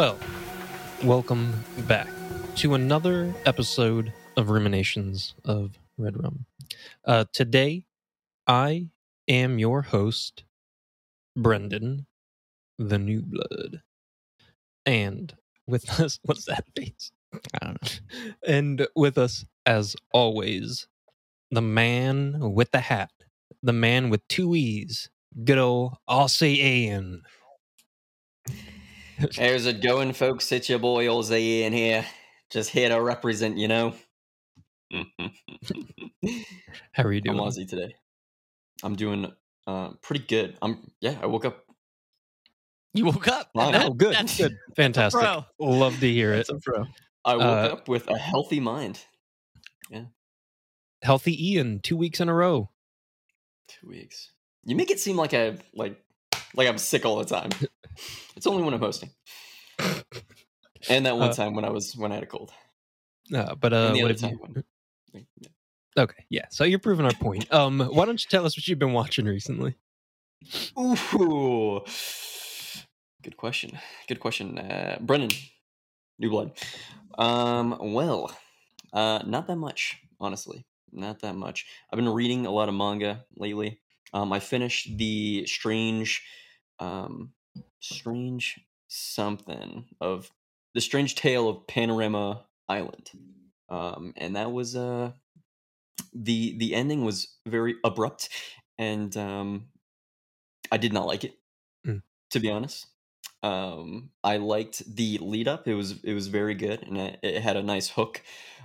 Well, welcome back to another episode of Ruminations of Red Rum. Uh, today, I am your host, Brendan, the New Blood. And with us, what's that face? I don't know. And with us, as always, the man with the hat, the man with two E's, good old Aussie Ian. How's it going, folks? It's your boy Ozzy in here. Just here to represent, you know. How are you doing? Ozzy today. I'm doing uh, pretty good. I'm yeah. I woke up. You woke up. Oh, good, That's- good, fantastic. Love to hear it. I woke Uh, up with a healthy mind. Yeah. Healthy Ian, two weeks in a row. Two weeks. You make it seem like I like like I'm sick all the time. it's only when I'm hosting. And that one Uh, time when I was when I had a cold. Uh, but uh, what time you? when yeah. Okay, yeah. So you're proving our point. Um, why don't you tell us what you've been watching recently? Ooh. Good question. Good question. Uh, Brendan, New Blood. Um, well, uh, not that much, honestly. Not that much. I've been reading a lot of manga lately. Um, I finished the strange, um, strange something of the strange tale of Panorama Island. Um, and that was uh the the ending was very abrupt and um I did not like it, Mm. to be honest. Um, I liked the lead up; it was it was very good, and it, it had a nice hook.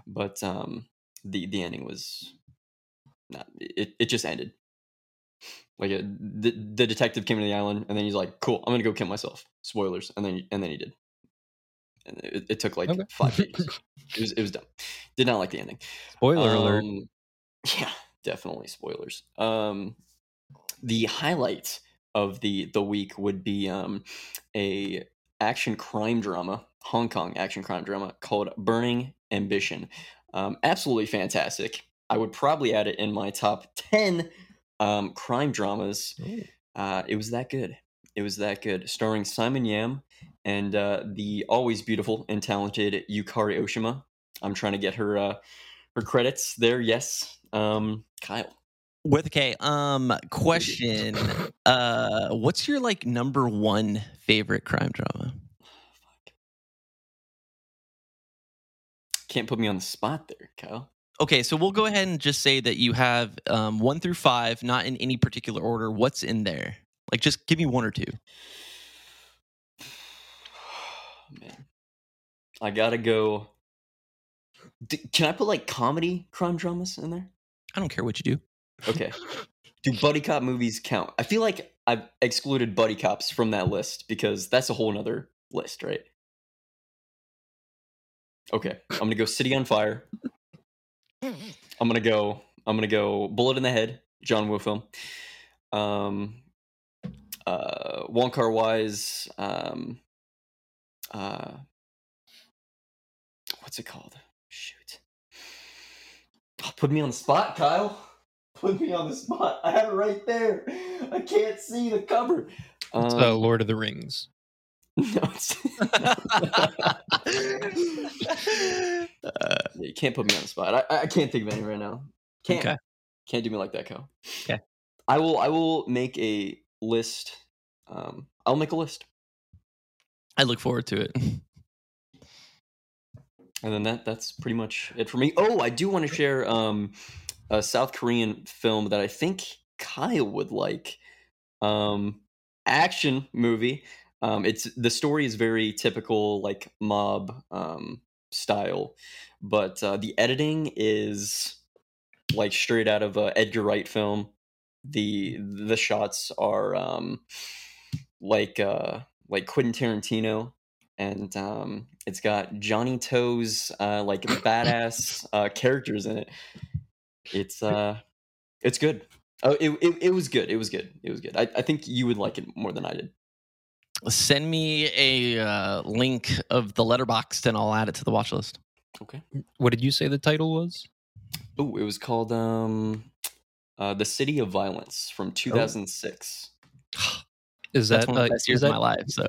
But um, the the ending was not. It it just ended. Like a, the the detective came to the island, and then he's like, "Cool, I'm gonna go kill myself." Spoilers, and then and then he did. And it, it took like Okay. five pages. it was it was dumb. Did not like the ending. Spoiler alert. Um, Yeah, definitely spoilers. Um, the highlight of the the week would be um, a action crime drama, Hong Kong action crime drama called Burning Ambition. Um, absolutely fantastic. I would probably add it in my top ten um, crime dramas. Uh, it was that good. It was that good. Starring Simon Yam and uh, the always beautiful and talented Yukari Oshima. I'm trying to get her uh, her credits there. Yes, um, Kyle. With a K. Um, question. Uh, what's your like number one favorite crime drama? Can't put me on the spot there, Kyle. Okay, so we'll go ahead and just say that you have um, one through five, not in any particular order. What's in there? Like, just give me one or two. Man, I gotta go. D- can I put like comedy crime dramas in there? I don't care what you do. Okay. Do buddy cop movies count? I feel like I've excluded buddy cops from that list because that's a whole nother list, right? Okay. I'm gonna go City on Fire. I'm gonna go I'm gonna go Bullet in the Head, John Woo film. Um uh Wong Kar Wai's, um uh what's it called? Shoot. Oh, put me on the spot, Kyle. Put me on the spot. I have it right there. I can't see the cover. It's Um, uh, Lord of the Rings. no, it's- Uh, you can't put me on the spot. I, I can't think of any right now. Can't Okay. can't do me like that, Kyle. Okay. I will I will make a list. Um, I'll make a list, I look forward to it. and then that that's pretty much it for me. Oh, I do want to share um a South Korean film that I think Kyle would like. Um, action movie. Um, it's the story is very typical like mob um style, but uh, the editing is like straight out of a Edgar Wright film. The the shots are um like uh like Quentin Tarantino and um it's got Johnnie To's uh like badass uh characters in it. It's uh it's good. Oh, it, it, it was good. It was good. It was good. I, I think you would like it more than I did. Send me a uh, link of the Letterboxd and I'll add it to the watch list. Okay. What did you say the title was? Oh, it was called um uh The City of Violence from 2006. Is That's that one of uh, the best is years of my life. So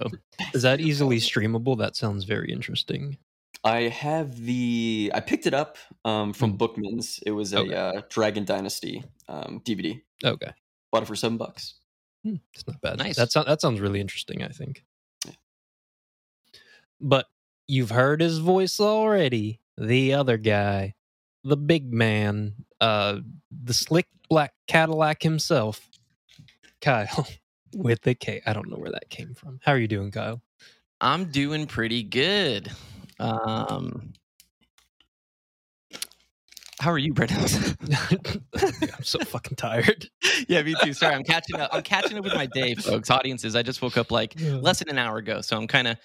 is that easily streamable? That sounds very interesting. I have the. I picked it up um, from Hmm. Bookman's. It was a Okay. uh, Dragon Dynasty um, DVD. Okay, Bought it for seven bucks. Hmm, it's not bad. Nice. That sounds that sounds really interesting. I think. Yeah. But you've heard his voice already. The other guy, the big man, uh, the slick black Cadillac himself, Kyle, with the K. I don't know where that came from. How are you doing, Kyle? I'm doing pretty good. Um, how are you, Brendan? I'm so fucking tired. yeah, me too. Sorry, I'm catching up. I'm catching up with my day, folks. Audiences, I just woke up like less than an hour ago, so I'm kind of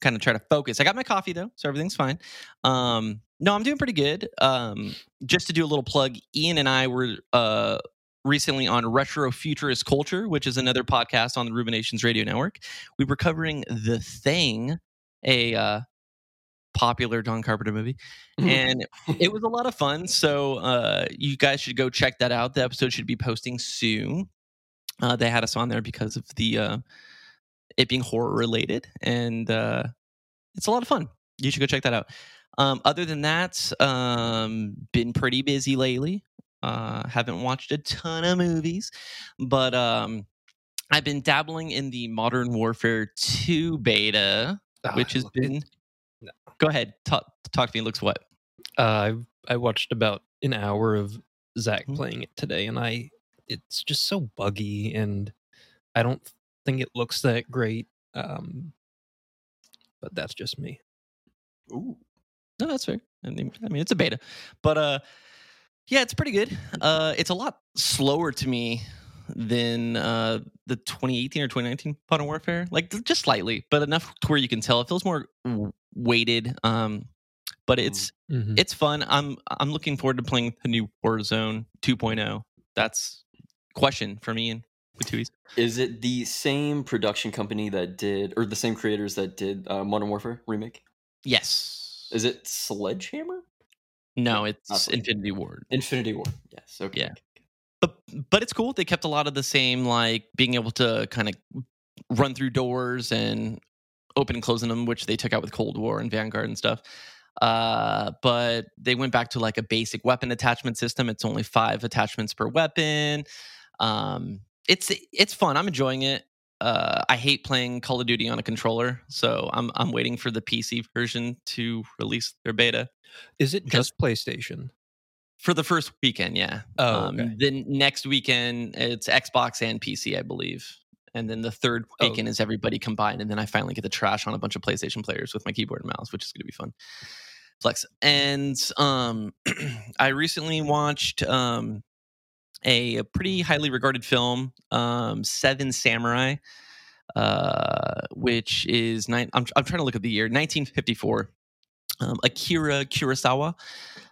kind of trying to focus. I got my coffee though, so everything's fine. Um, no, I'm doing pretty good. Um, just to do a little plug, Ian and I were uh recently on Retro Futurist Culture, which is another podcast on the Ruminations Radio Network. We were covering The Thing, a uh, popular John Carpenter movie, and it was a lot of fun. So uh, you guys should go check that out. The episode should be posting soon. Uh, they had us on there because of the uh, it being horror related, and uh, it's a lot of fun. You should go check that out. Um, other than that, um, been pretty busy lately. Uh, haven't watched a ton of movies, but um, I've been dabbling in the Modern Warfare 2 beta, Ah, which has been. Go ahead, talk, talk to me. Looks what? Uh, I I watched about an hour of Zach Mhm. playing it today, and I it's just so buggy, and I don't think it looks that great. Um, but that's just me. Ooh. No, that's fair. I mean, I mean, it's a beta, but uh, yeah, it's pretty good. Uh, it's a lot slower to me than uh the 2018 or 2019 Modern Warfare, like just slightly, but enough to where you can tell it feels more weighted. Um, but it's Mhm. it's fun. I'm I'm looking forward to playing the new Warzone 2.0. That's question for me and Tui's. Is it the same production company that did, or the same creators that did uh, Modern Warfare remake? Yes. Is it Sledgehammer? No, it's Infinity Ward. Infinity War. Yes. Okay. Yeah. But but it's cool. They kept a lot of the same, like being able to kind of run through doors and open and closing them, which they took out with Cold War and Vanguard and stuff. Uh, but they went back to like a basic weapon attachment system. It's only five attachments per weapon. Um, it's it's fun. I'm enjoying it. Uh, I hate playing Call of Duty on a controller, so I'm I'm waiting for the PC version to release their beta Is it just PlayStation? For the first weekend. Yeah. Oh, Um, then next weekend it's Xbox and PC, I believe. And then the third Oh. weekend is everybody combined. And then I finally get to trash on a bunch of PlayStation players with my keyboard and mouse, which is going to be fun. Flex. And um, I recently watched um, a, a pretty highly regarded film, um, Seven Samurai, uh, which is nine. I'm, I'm trying to look at the year 1954. Um, Akira Kurosawa.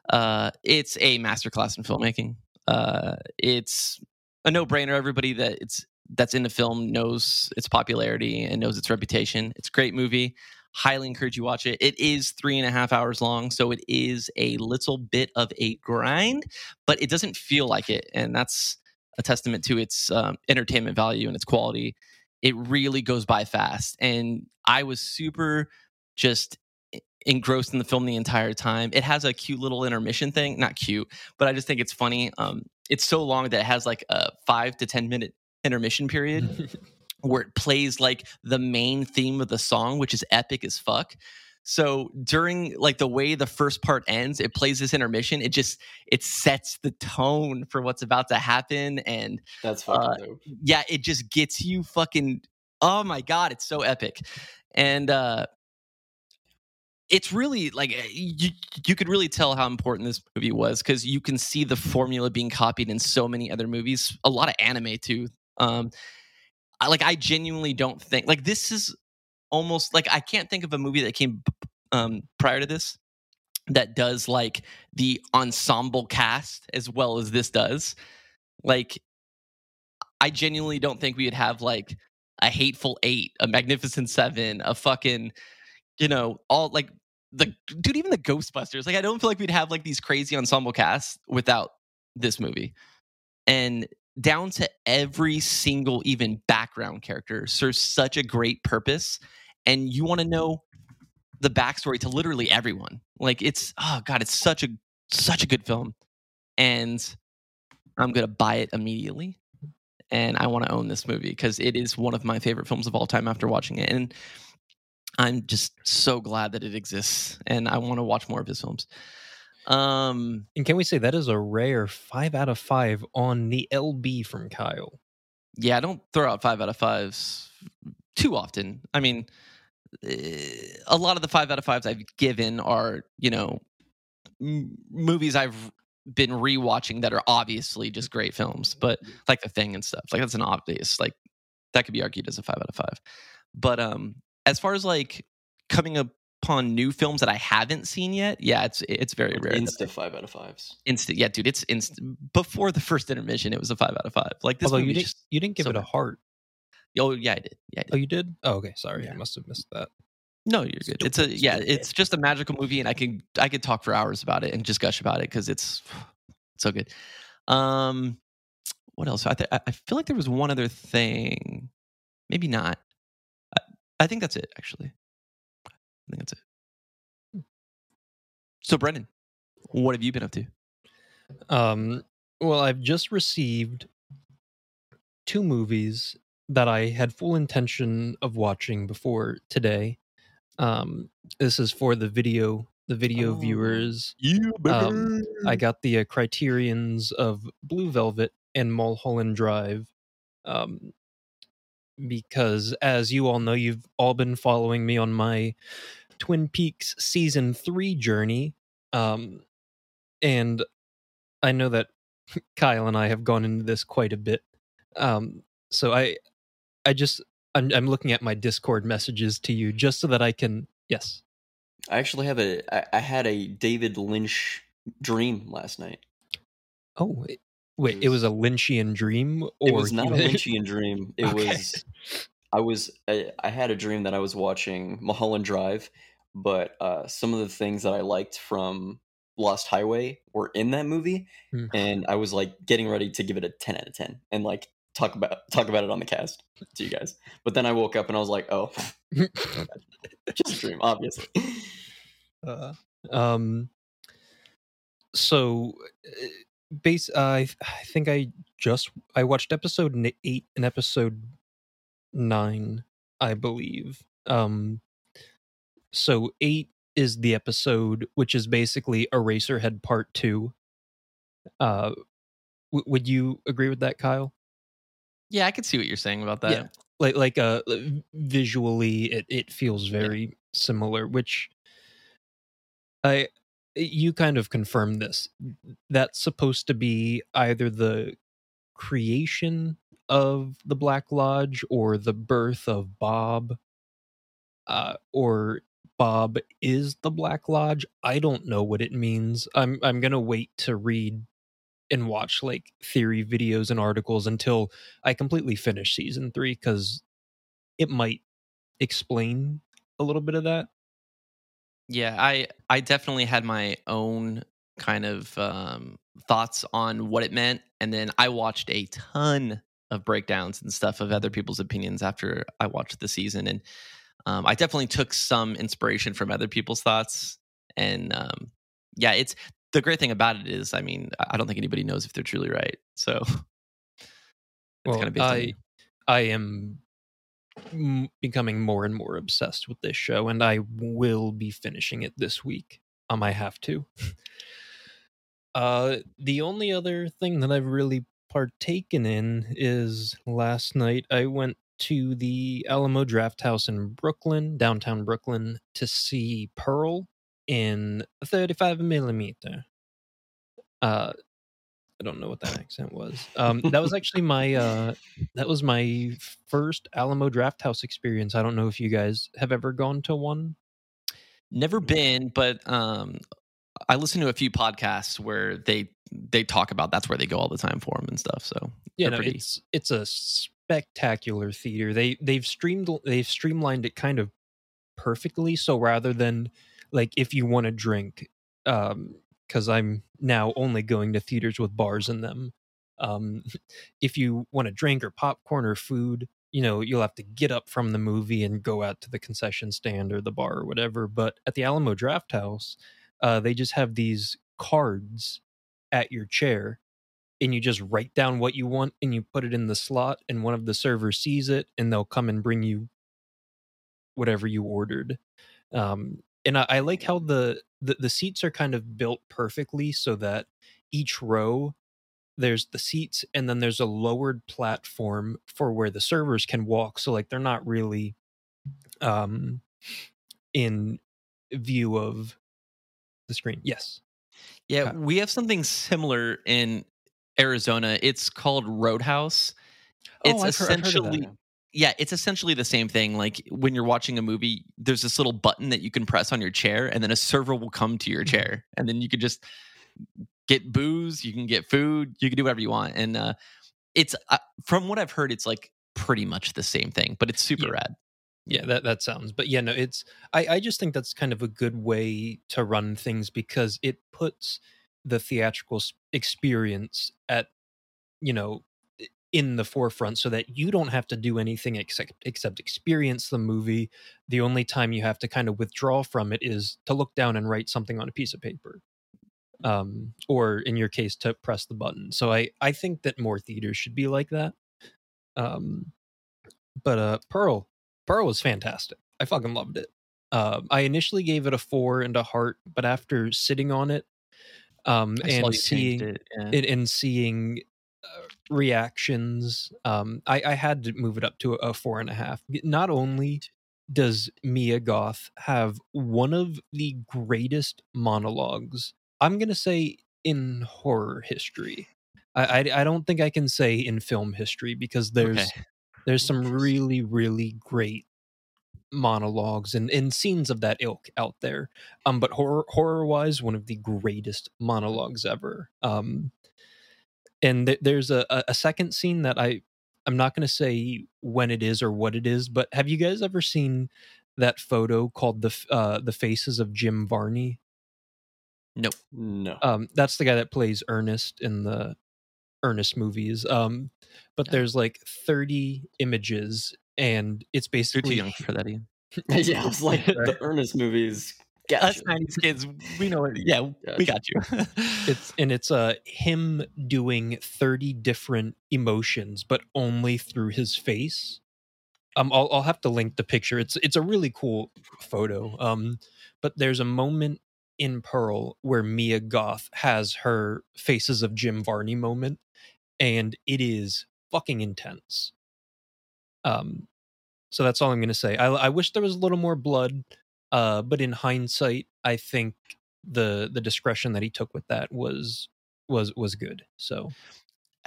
Uh, it's a masterclass in filmmaking. Uh, it's a no-brainer. Everybody that it's that's in the film knows its popularity and knows its reputation. It's a great movie. Highly encourage you watch it. It is three and a half hours long, so it is a little bit of a grind, but it doesn't feel like it, and that's a testament to its um, entertainment value and its quality. It really goes by fast, and I was super just engrossed in the film the entire time. It has a cute little intermission thing, not cute, but I just think it's funny. Um, it's so long that it has like a five to ten minute intermission period where it plays like the main theme of the song, which is epic as fuck. So during like the way the first part ends, it plays this intermission. It just it sets the tone for what's about to happen, and That's fucking Uh, dope. yeah, it just gets you fucking. Oh my god, it's so epic, and uh it's really like eh, you you could really tell how important this movie was because you can see the formula being copied in so many other movies. A lot of anime too. Um, I, like I genuinely don't think like this is almost like I can't think of a movie that came um prior to this that does like the ensemble cast as well as this does. Like I genuinely don't think we would have like a hateful eight, a magnificent seven, a fucking, you know, all like the dude, even the Ghostbusters. Like, I don't feel like we'd have like these crazy ensemble casts without this movie. And down to every single even background character serves such a great purpose and you want to know the backstory to literally everyone like it's oh god it's such a such a good film and i'm gonna buy it immediately and i want to own this movie because it is one of my favorite films of all time after watching it and i'm just so glad that it exists and i want to watch more of his films um And can we say that is a rare five out of five on the LB from Kyle? yeah, I don't throw out five out of fives too often. I mean, eh, a lot of the five out of fives I've given are, you know, m- movies I've been rewatching that are obviously just great films, but like The Thing and stuff. Like that's an obvious, like that could be argued as a five out of five. But um, as far as like coming upon new films that I haven't seen yet, yeah, it's it's very rare. that Insta five out of fives. instant yeah dude it's instant before the first intermission it was a five out of five like this Although you didn't, just you didn't give so it a heart. oh yeah i did yeah I did. Oh, you did? Oh, okay. Sorry, I must have missed that. no you're good it's a yeah it's just a magical movie and i can i could talk for hours about it and just gush about it because it's so good um what else i th- i I feel like there was one other thing maybe not i, think that's it actually i think that's it so brendan what have you been up to Um, well, I've just received two movies that I had full intention of watching before today. Um, this is for the video, the video Oh. viewers. you Um, I got the uh, criterions of Blue Velvet and Mulholland Drive. Um, because as you all know, you've all been following me on my Twin Peaks season three journey. Um, and I know that Kyle and I have gone into this quite a bit. Um, so I, I just, I'm, I'm looking at my Discord messages to you just so that I can, yes. I actually have a. I, I had a David Lynch dream last night. Oh, wait, it was a Lynchian dream, or It was not a Lynchian dream. It Okay. was. I was. I, I had a dream that I was watching Mulholland Drive, but uh, some of the things that I liked from Lost Highway were in that movie, Hmm. and I was like getting ready to give it a ten out of ten and like talk about talk about it on the cast to you guys. But then I woke up and I was like, oh, just a dream, obviously. uh, um so uh, base I I think I just I watched episode 8 and episode 9 I believe. Um so 8 is the episode which is basically Eraserhead part 2 uh w- would you agree with that Kyle? Yeah i can see what you're saying about that. Yeah. like like uh visually it it feels very similar which i you kind of confirmed this. That's supposed to be either the creation of the black lodge or the birth of bob uh or bob is the black lodge. I don't know what it means. I'm i'm to wait to read and watch like theory videos and articles until I completely finish season three because it might explain a little bit of that. Yeah, I I definitely had my own kind of um, thoughts on what it meant, and then I watched a ton of breakdowns and stuff of other people's opinions after I watched the season, and um, I definitely took some inspiration from other people's thoughts. And um, yeah, it's the great thing about it is, I mean, I don't think anybody knows if they're truly right, so it's Well, kind of I. I am m- becoming more and more obsessed with this show, and I will be finishing it this week. Um, I have to. uh, the only other thing that I've really partaken in is last night I went to the Alamo Draft House in Brooklyn, downtown Brooklyn, to see Pearl in 35 millimeter. Uh, I don't know what that accent was. Um, that was actually my uh, that was my first Alamo Draft House experience. I don't know if you guys have ever gone to one. Never been, but um, I listen to a few podcasts where they they talk about that's where they go all the time for them and stuff. So Yeah, no, pretty- it's it's a spectacular theater. They they've streamed they've streamlined it kind of perfectly. So rather than like if you want to drink, um, because I'm now only going to theaters with bars in them. Um, if you want a drink or popcorn or food, you know, you'll have to get up from the movie and go out to the concession stand or the bar or whatever. But at the Alamo Draft House, uh, they just have these cards at your chair and you just write down what you want and you put it in the slot and one of the servers sees it and they'll come and bring you whatever you ordered um, and I, I like how the, the the seats are kind of built perfectly so that each row there's the seats and then there's a lowered platform for where the servers can walk so like they're not really um in view of the screen yes Yeah, we have something similar in Arizona. It's called Roadhouse. It's oh, I've heard, heard essentially yeah, it's essentially the same thing. Like when you're watching a movie, there's this little button that you can press on your chair, and then a server will come to your Mhm. chair, and then you could just get booze, you can get food, you can do whatever you want. And uh, it's uh, from what I've heard, it's like pretty much the same thing, but it's super Yeah. rad. yeah that that sounds but yeah no it's i i just think that's kind of a good way to run things because it puts the theatrical experience at you know in the forefront so that you don't have to do anything except except experience the movie the only time you have to kind of withdraw from it is to look down and write something on a piece of paper um or in your case to press the button so i i think that more theaters should be like that um but uh pearl pearl was fantastic i fucking loved it um i initially gave it a four and a heart but after sitting on it um I and seeing it. yeah. it and seeing uh, reactions um i i had to move it up to a four and a half. Not only does mia goth have one of the greatest monologues i'm gonna say in horror history. I i, I don't think i can say in film history because there's Okay. there's some really really great monologues and, and scenes of that ilk out there. Um but horror horror wise one of the greatest monologues ever. Um and th- there's a, a a second scene that i i'm not going to say when it is or what it is but have you guys ever seen that photo called the uh the faces of jim varney Nope. No. um that's the guy that plays ernest in the ernest movies um but Yeah. there's like 30 images and it's You're basically too young for that, Ian. yeah, I was like the Ernest movies. Gotcha. Us 90s kids, we know it. Yeah, we got you. it's and it's uh him doing 30 different emotions but only through his face um I'll, I'll have to link the picture it's it's a really cool photo um but there's a moment in pearl where mia goth has her faces of jim varney moment and it is fucking intense um so that's all i'm gonna say i, I wish there was a little more blood uh but in hindsight i think the the discretion that he took with that was was was good so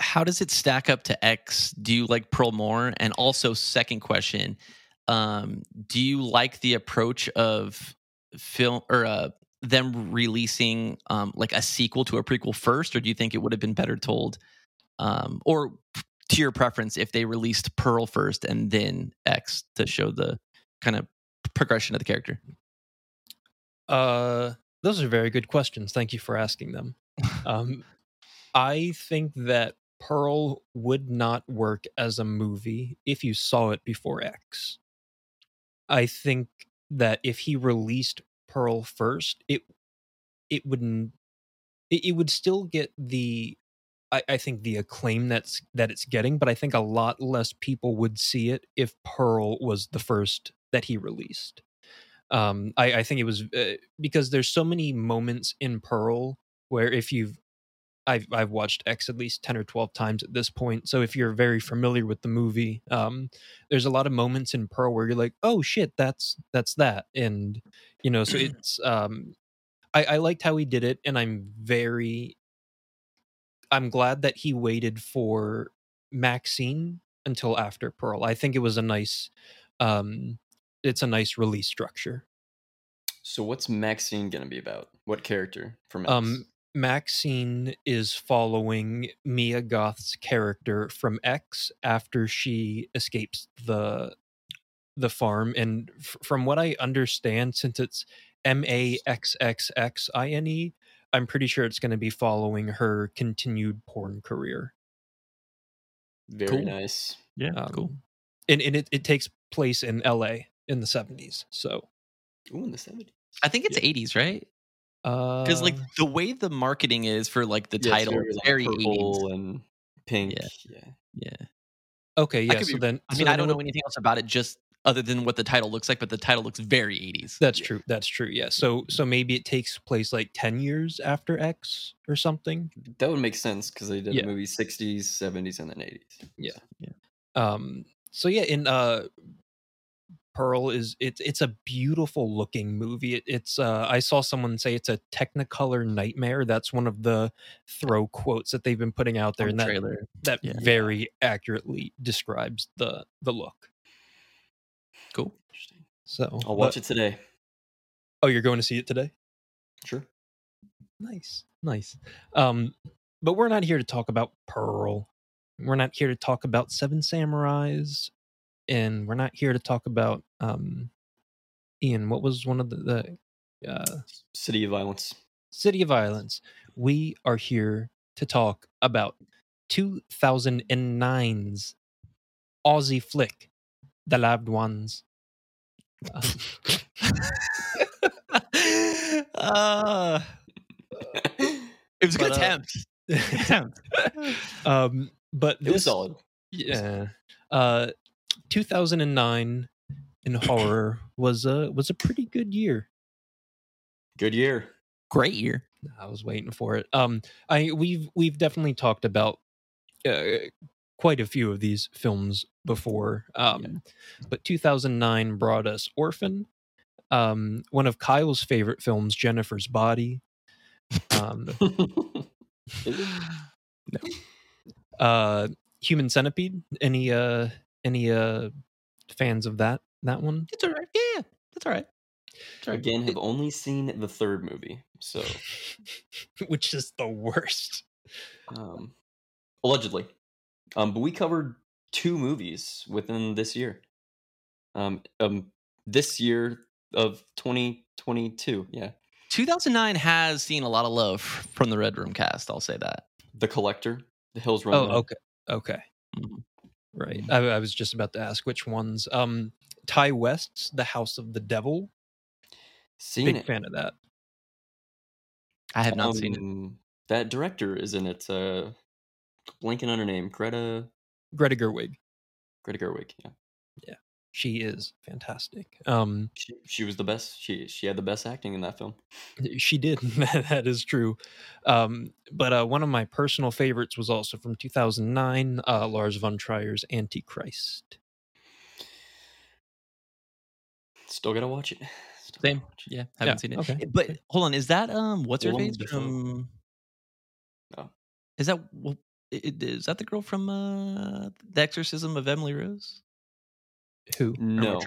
how does it stack up to X? Do you like Pearl more? And also, second question, um, do you like the approach of film or uh, them releasing um, like a sequel to a prequel first, or do you think it would have been better told, um, or to your preference, if they released Pearl first and then X to show the kind of progression of the character? uh those are very good questions. Thank you for asking them. Um i think that pearl would not work as a movie if you saw it before x. I think that if he released pearl first it it wouldn't it, it would still get the I, I think the acclaim that's that it's getting, but I think a lot less people would see it if Pearl was the first that he released. Um, I, I think it was uh, because there's so many moments in Pearl where if you've I've I've watched X at least ten or twelve times at this point. So if you're very familiar with the movie, um, there's a lot of moments in Pearl where you're like, oh shit, that's that's that, and you know, so it's um, I, I liked how he did it, and I'm very I'm glad that he waited for MaXXXine until after Pearl. I think it was a nice um it's a nice release structure. So what's MaXXXine gonna be about? What character from X? Um MaXXXine is following Mia Goth's character from X after she escapes the the farm and f- from what I understand since it's M A X X X I N E I'm pretty sure it's going to be following her continued porn career. Very Cool. nice. Yeah, Um, cool. And, and it, it takes place in L.A. in the seventies. So Ooh, in the 70s. I think it's 80s, right? uh, Because like the way the marketing is for like the Yeah, it's title, it's like, very 80s. purple and pink. Yeah. Yeah. Yeah. okay, yeah. So be- then I so mean, then I don't would- know anything else about it, just other than what the title looks like, but the title looks very 80s. That's Yeah. true. That's true. Yeah. So so maybe it takes place like ten years after X or something. That would make sense because they did Yeah. a movie 60s, 70s, and then 80s. Yeah. Yeah. Um. So yeah, in uh, Pearl is it's it's a beautiful looking movie. It, it's uh, I saw someone say it's a Technicolor nightmare. That's one of the throw quotes that they've been putting out there, On and the that trailer. that Yeah. very accurately describes the the look. Cool. Interesting. So I'll watch it today. Oh, you're going to see it today. Sure. Nice, nice. Um, but we're not here to talk about Pearl. We're not here to talk about Seven Samurais, and we're not here to talk about um, Ian. What was one of the, the uh, City of Violence. City of Violence? We are here to talk about 2009's Aussie flick, The Loved Ones. Um, uh, it was a good uh, attempt. attempt. um, but It was solid. Yeah. Uh 2009 in horror was a was a pretty good year. Good year. Great year. I was waiting for it. Um I we've we've definitely talked about uh, quite a few of these films before. Um but 2009 brought us Orphan, um one of Kyle's favorite films Jennifer's Body. Um no. uh Human Centipede. Any uh any uh fans of that that one? It's all right. Yeah, yeah. That's all right. That's all right. Again, have only seen the third movie. So, which is the worst. um, allegedly. Um, but we covered two movies within this year. Um, um, this year of 2022. Yeah. 2009 has seen a lot of love from the Red Room cast. I'll say that. The Collector, The Hills Run. Oh, Down. okay, okay, Mhm. Right. I, I was just about to ask which ones. Um, Ti West's The House of the Devil. Seen Big it. fan of that. I have not seen it. Um, That director is in it. Uh, blanking on her name. Greta. Greta Gerwig. Greta Gerwig. Yeah. Yeah. She is fantastic. Um, She, she was the best. She she had the best acting in that film. she did. that is true. Um, but uh, one of my personal favorites was also from 2009. Uh, Lars von Trier's Antichrist. Still gotta watch it. Still Same. watch it. Yeah, haven't Yeah, seen it. okay, But hold on, is that um what's her face from? Oh. Is that well, i- i- is that the girl from uh the Exorcism of Emily Rose? Who? Or am I No.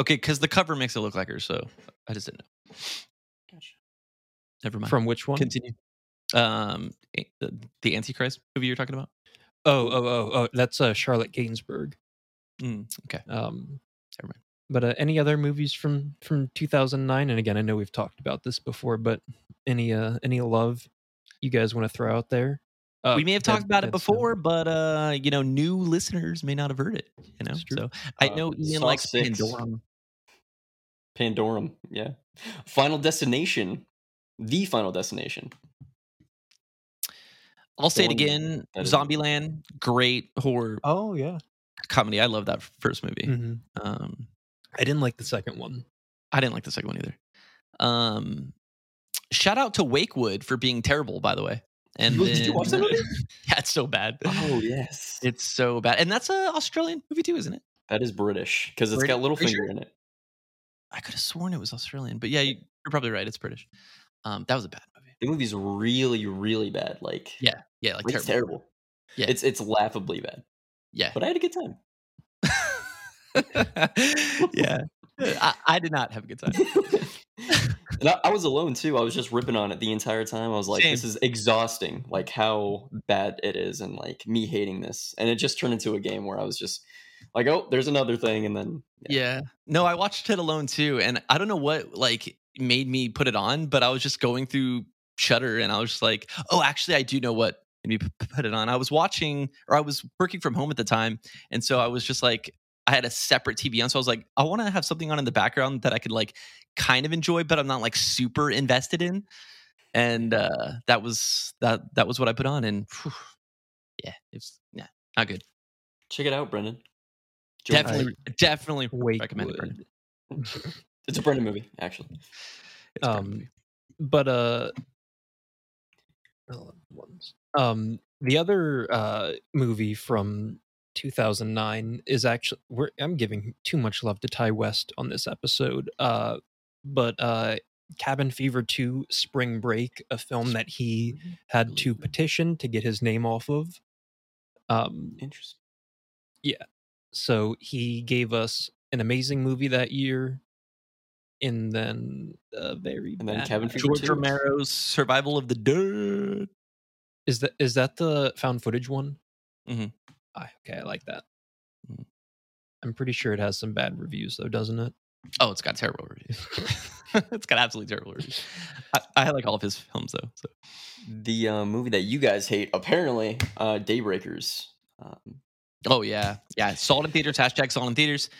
Okay, because the cover makes it look like her, so I just didn't know. Gotcha. Never mind. From which one? Continue. Um, the, the Antichrist movie you're talking about. Oh, oh, oh, oh. That's uh, Charlotte Gainsbourg. Mm, okay. Um, Never mind. But uh, any other movies from from 2009? And again, I know we've talked about this before, but any uh any love you guys want to throw out there? Uh, we may have talked about it before, but uh, you know, new listeners may not have heard it. You know, so I Uh, know Ian likes six. Pandorum. Pandorum. Yeah. Final Destination. The Final Destination. I'll say it again. Zombieland, great horror Oh yeah. comedy. I love that first movie. hmm Um, I didn't like the second one. I didn't like the second one either. Um, shout out to Wakewood for being terrible, by the way. And Did you watch that movie? yeah, it's so bad. Oh yes. It's so bad, and that's a Australian movie too, isn't it? That is British because it's British- got are Littlefinger sure? in it. I could have sworn it was Australian, but yeah, you- you're probably right. It's British. Um, that was a bad movie. The movie's really, really bad. Like Yeah, yeah, like it's terrible. terrible. Yeah. It's it's laughably bad. Yeah, But I had a good time. yeah. I, I did not have a good time. And I, I was alone too. I was just ripping on it the entire time. I was like, this is exhausting, like how bad it is, and like me hating this. And it just turned into a game where I was just like, oh, there's another thing, and then Yeah. No, I watched it alone too, and I don't know what like made me put it on, but I was just going through Shutter, and I was just like, oh, actually, I do know what made me put it on. I was watching, or I was working from home at the time, and so I was just like, I had a separate TV on, so I was like, I want to have something on in the background that I could like kind of enjoy, but I'm not like super invested in. And uh, that was that that was what I put on, and whew, yeah, it's yeah, not good. Check it out, Brendan. Join us. Definitely, definitely Wake recommend it. Brendan. It's a Brendan movie, actually. It's Um, movie. but uh um the other uh movie from 2009 is actually we're i'm giving too much love to ti west on this episode uh but uh cabin fever 2 spring break a film that he had to petition to get his name off of um Interesting. Yeah. So he gave us an amazing movie that year and then a very And then Cabin. Fever George. Romero's Survival of the Dead. Is that is that the found footage one? Mhm. Okay, I like that. Mhm. I'm pretty sure it has some bad reviews though, doesn't it? Oh, it's got terrible reviews. it's got absolutely terrible reviews. I, I like all of his films though. So The uh, movie that you guys hate, apparently, uh, Daybreakers. Um, Oh yeah, yeah. Saw it in theaters. Hashtag saw it in theaters.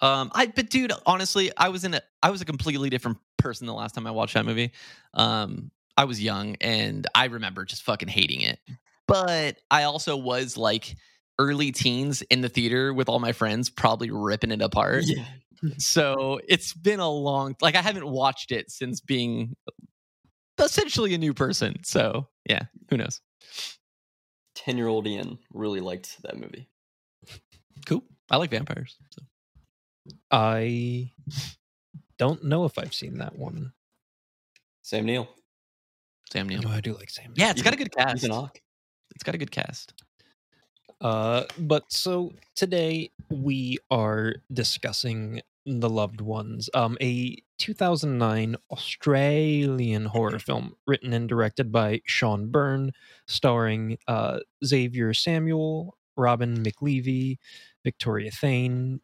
Um, I but dude, honestly, I was in a I was a completely different person the last time I watched that movie. Um, I was young and I remember just fucking hating it. But I also was like early teens in the theater with all my friends, probably ripping it apart. yeah. Mm-hmm. So it's been a long like I haven't watched it since being essentially a new person. So yeah, who knows? 10 year old Ian really liked that movie. Cool. I like vampires. So. I don't know if I've seen that one. Sam Neill. Sam Neill. No, I do like Sam. Yeah, it's got a good cast. It's got a good cast. Uh, but so today we are discussing The Loved Ones, um, a 2009 Australian horror film written and directed by Sean Byrne, starring uh, Xavier Samuel, Robin McLeavy, Victoria Thaine,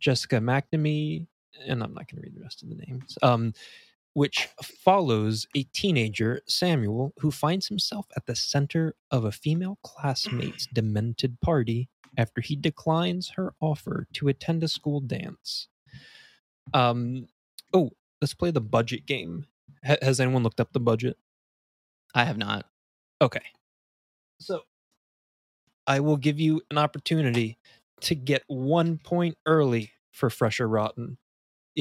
Jessica McNamee, and I'm not going to read the rest of the names. Um, which follows a teenager, Samuel, who finds himself at the center of a female classmate's demented party after he declines her offer to attend a school dance. Um, oh, let's play the budget game. Ha- has anyone looked up the budget? I have not. Okay. So I will give you an opportunity to get one point early for Fresher Rotten.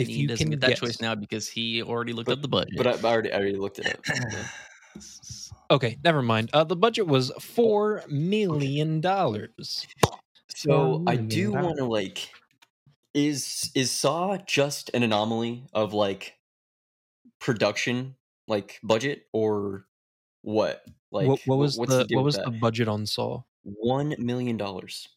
If And he you doesn't can get that guess. choice now because he already looked But- up the budget. But I, I, already, I already looked it up. Yeah. Okay, never mind. Uh, the budget was four million dollars. So I do want to like, is is Saw just an anomaly of like production, like budget, or what? Like what, what was what's the, deal what with was the budget on Saw? one million dollars?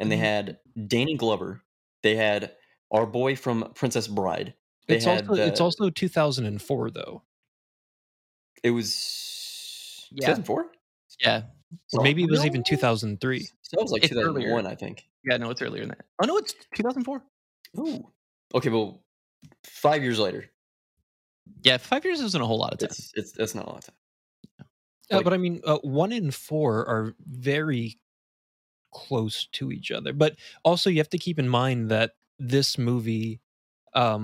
And they Mhm. had Danny Glover. They had our boy from Princess Bride. They It's had also it's also 2004 though, It was Yeah. 2004. yeah, or maybe it was even 2003. So that was like It's earlier. 2001, I think. yeah, no, it's earlier than that. Oh no, it's 2004. Ooh. Okay, well, five years later, Yeah, five years isn't a whole lot of time. it's it's that's not a lot of time. Uh, Like- but I mean, uh, one in four are very close to each other. But also, you have to keep in mind that this movie, um,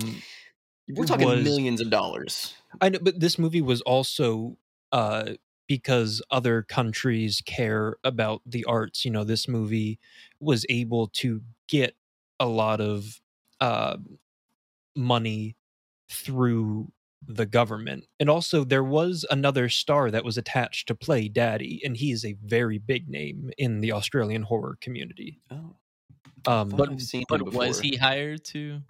We're talking was- millions of dollars. I know, but this movie was also uh, because other countries care about the arts. You know, this movie was able to get a lot of uh, money through the government, and also there was another star that was attached to play Daddy, and he is a very big name in the Australian horror community. Oh, Um, but seen But was he hired to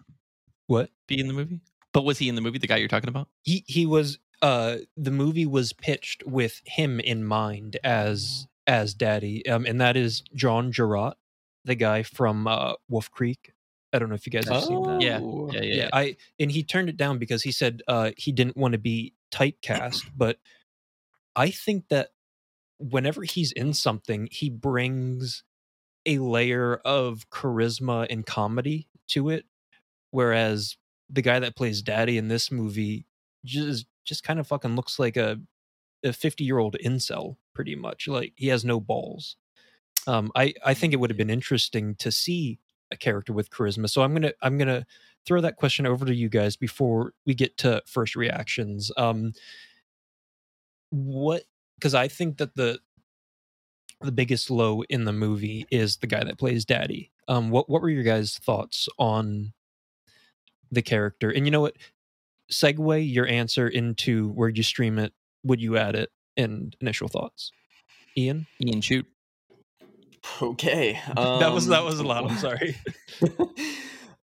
what be in the movie? But was he in the movie? The guy you're talking about? he he was uh the movie was pitched with him in mind as as daddy um and that is john Jarratt, the guy from uh wolf creek i don't know if you guys have seen that Yeah, Oh. Yeah, yeah, yeah, yeah. i and he turned it down because he said uh he didn't want to be typecast but i think that whenever he's in something he brings a layer of charisma and comedy to it whereas the guy that plays daddy in this movie just just kind of fucking looks like a a 50 year old incel pretty much. Like he has no balls. Um, I I think it would have been interesting to see a character with charisma. So I'm gonna I'm gonna throw that question over to you guys before we get to first reactions. Um, what? Because I think that the the biggest low in the movie is the guy that plays Daddy. Um, what what were your guys' thoughts on the character? And you know what? Segue your answer into where you stream it. Would you add it? And initial thoughts, Ian. Ian, shoot. Okay. that was that um, was a lot. I'm sorry.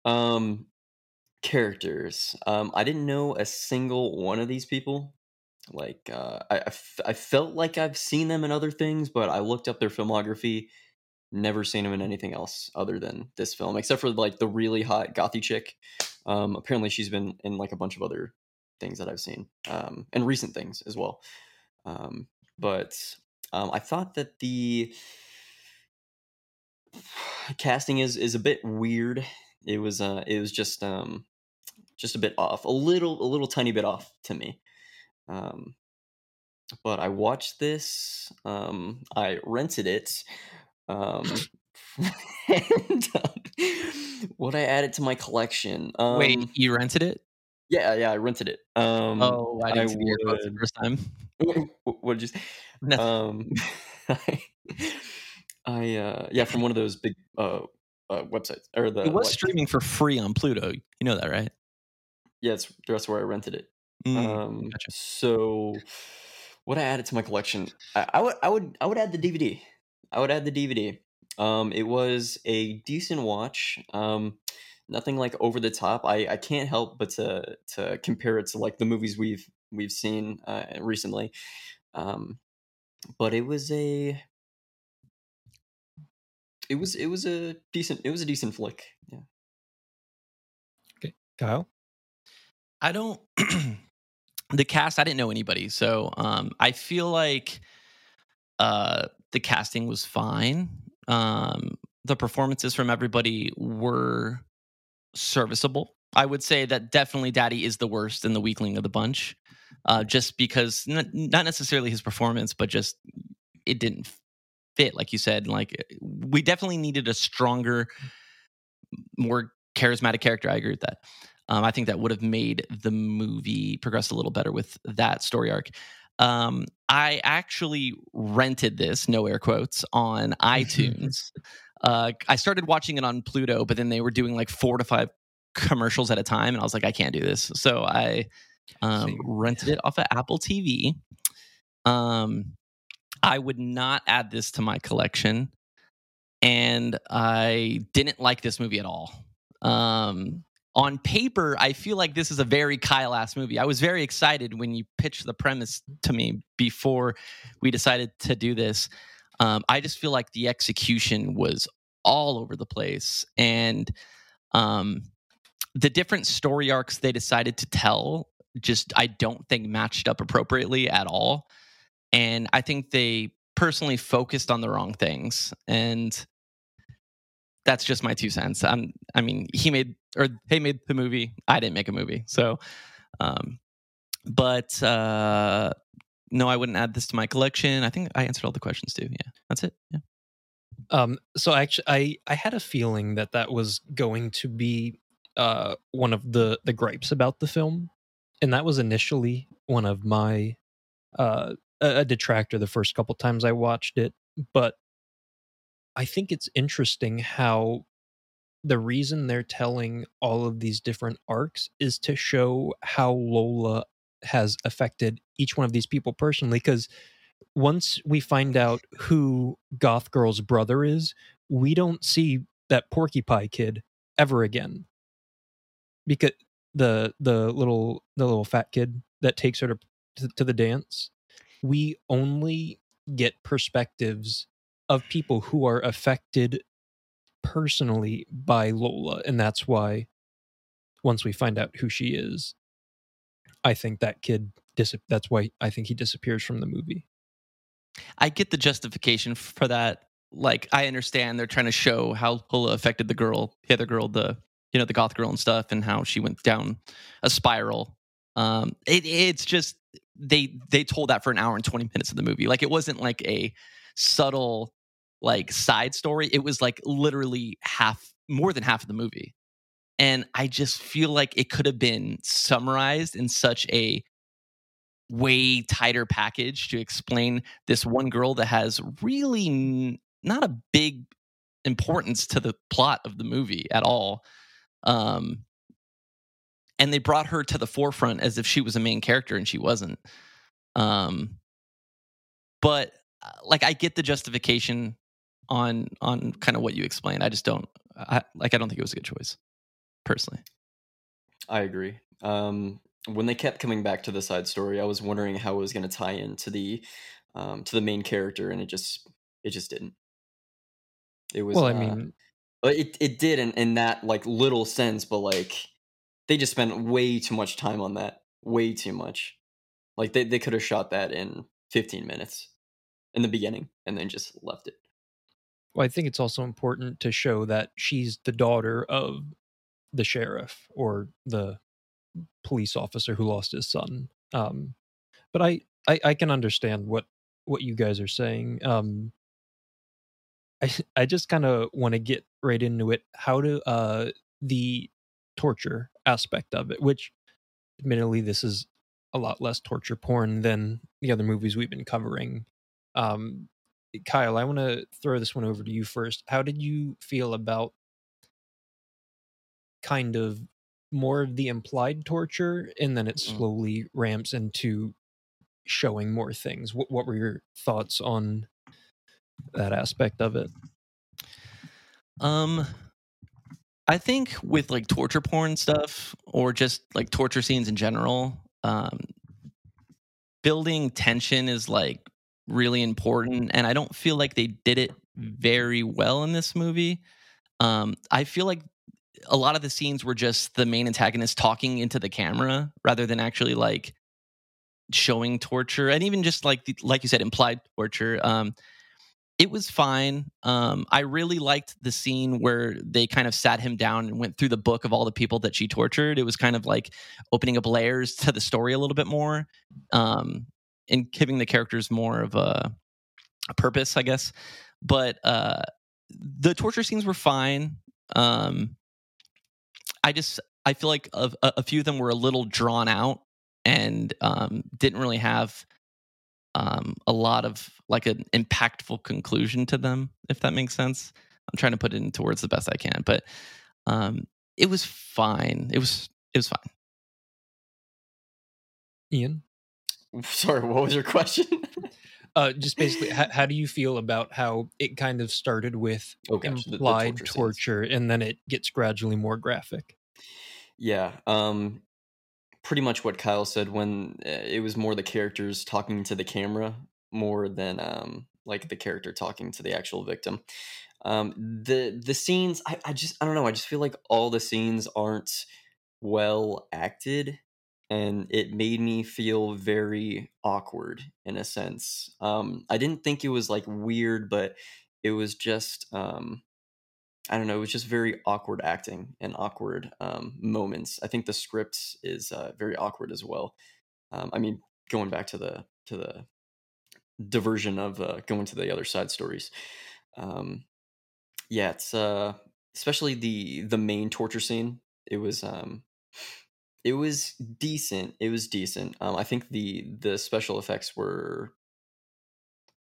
um, characters. Um, I didn't know a single one of these people. Like, uh, I, I f- I felt like I've seen them in other things, but I looked up their filmography. Never seen them in anything else other than this film, except for like the really hot gothy chick. Um, apparently, she's been in like a bunch of other things that I've seen, um, and recent things as well. Um, but um, I thought that the casting is is a bit weird. It was uh it was just um just a bit off, a little a little tiny bit off to me. Um but I watched this. Um I rented it. Um and um, what I added to my collection. Um Wait, you rented it? yeah, yeah, I rented it. Um oh, I didn't I see your the first time. what did you say? Nothing. um I, I uh yeah from one of those big uh, uh websites or the it was like- streaming for free on Pluto. You know that, right? yeah it's that's where i rented it Mm, um gotcha. so what i added to my collection I, I would i would i would add the dvd i would add the dvd um it was a decent watch um nothing like over the top i i can't help but to to compare it to like the movies we've we've seen uh recently um but it was a it was it was a decent it was a decent flick yeah Okay, Kyle. I don't. the cast, I didn't know anybody, so um, I feel like uh, the casting was fine. Um, the performances from everybody were serviceable. I would say that definitely Daddy is the worst and the weakling of the bunch, uh, just because not, not necessarily his performance, but just it didn't fit, like you said. Like we definitely needed a stronger, more charismatic character. I agree with that. Um, I think that would have made the movie progress a little better with that story arc. Um, I actually rented this, no air quotes, on iTunes. uh, I started watching it on Pluto, but then they were doing like four to five commercials at a time, and I was like, I can't do this. So I um, rented it off of Apple TV. Um, I would not add this to my collection, and I didn't like this movie at all. Um, on paper, I feel like this is a very Kyle ass movie. I was very excited when you pitched the premise to me before we decided to do this. Um, I just feel like the execution was all over the place, and um, the different story arcs they decided to tell just I don't think matched up appropriately at all. And I think they personally focused on the wrong things. And that's just my two cents. I'm, I mean, he made or they made the movie. I didn't make a movie. So, um, but uh, no, I wouldn't add this to my collection. I think I answered all the questions too. Yeah, that's it. Yeah. Um, so actually, I I had a feeling that that was going to be uh one of the the gripes about the film, and that was initially one of my uh a, a detractor the first couple times I watched it, but I think it's interesting how the reason they're telling all of these different arcs is to show how Lola has affected each one of these people personally because once we find out who Goth Girl's brother is, we don't see that Porky Pie kid ever again. Because the the little the little fat kid that takes her to to, to the dance, we only get perspectives of people who are affected personally by Lola, and that's why once we find out who she is, I think that kid dis- that's why I think he disappears from the movie. I get the justification for that. Like, I understand they're trying to show how Lola affected the girl, the other girl, the you know the goth girl and stuff, and how she went down a spiral. Um, it, it's just they they told that for an hour and 20 minutes of the movie. Like it wasn't like a subtle like side story. It was like literally half more than half of the movie. And I just feel like it could have been summarized in such a way tighter package to explain this one girl that has really n- not a big importance to the plot of the movie at all. Um, and they brought her to the forefront as if she was a main character and she wasn't. Um, but uh, like I get the justification on on kind of what you explained. I just don't I, like I don't think it was a good choice personally. I agree. Um, when they kept coming back to the side story, I was wondering how it was going to tie into the um, to the main character, and it just it just didn't. It was well, I uh, mean, it it did in, in that like little sense, but like they just spent way too much time on that, way too much. Like they they could have shot that in 15 minutes in the beginning and then just left it. Well, I think it's also important to show that she's the daughter of the sheriff or the police officer who lost his son. Um, but I, I, I can understand what what you guys are saying. Um, I I just kind of want to get right into it. How to uh the torture aspect of it, which admittedly this is a lot less torture porn than the other movies we've been covering. Um, Kyle, I want to throw this one over to you first. How did you feel about kind of more of the implied torture and then it Mm. slowly ramps into showing more things? What, what were your thoughts on that aspect of it? Um, I think with like torture porn stuff or just like torture scenes in general, um, building tension is like really important, and I don't feel like they did it very well in this movie. Um, I feel like a lot of the scenes were just the main antagonist talking into the camera rather than actually like showing torture and even just like the, like you said implied torture. Um it was fine. Um i really liked the scene where they kind of sat him down and went through the book of all the people that she tortured. It was kind of like opening up layers to the story a little bit more. Um and giving the characters more of a, a purpose i guess but uh the torture scenes were fine um I just I feel like a, a few of them were a little drawn out and um, didn't really have um, a lot of like an impactful conclusion to them, if that makes sense. I'm trying to put it into words the best I can, but um, it was fine. It was it was fine. Ian? Sorry, what was your question? Uh, just basically, how, how do you feel about how it kind of started with oh gosh, the- the implied torture torture and then it gets gradually more graphic? Yeah, um, pretty much what Kyle said when uh, it was more the characters talking to the camera more than um, like the character talking to the actual victim. Um, the the scenes, I, I just I don't know. I just feel like all the scenes aren't well acted, and it made me feel very awkward in a sense. Um, I didn't think it was like weird, but it was just um, I don't know. It was just very awkward acting and awkward um, moments. I think the script is uh, very awkward as well. Um, I mean, going back to the to the diversion of uh, going to the other side stories. Um, yeah, it's uh, especially the the main torture scene. It was um, it was decent. It was decent. Um, I think the the special effects were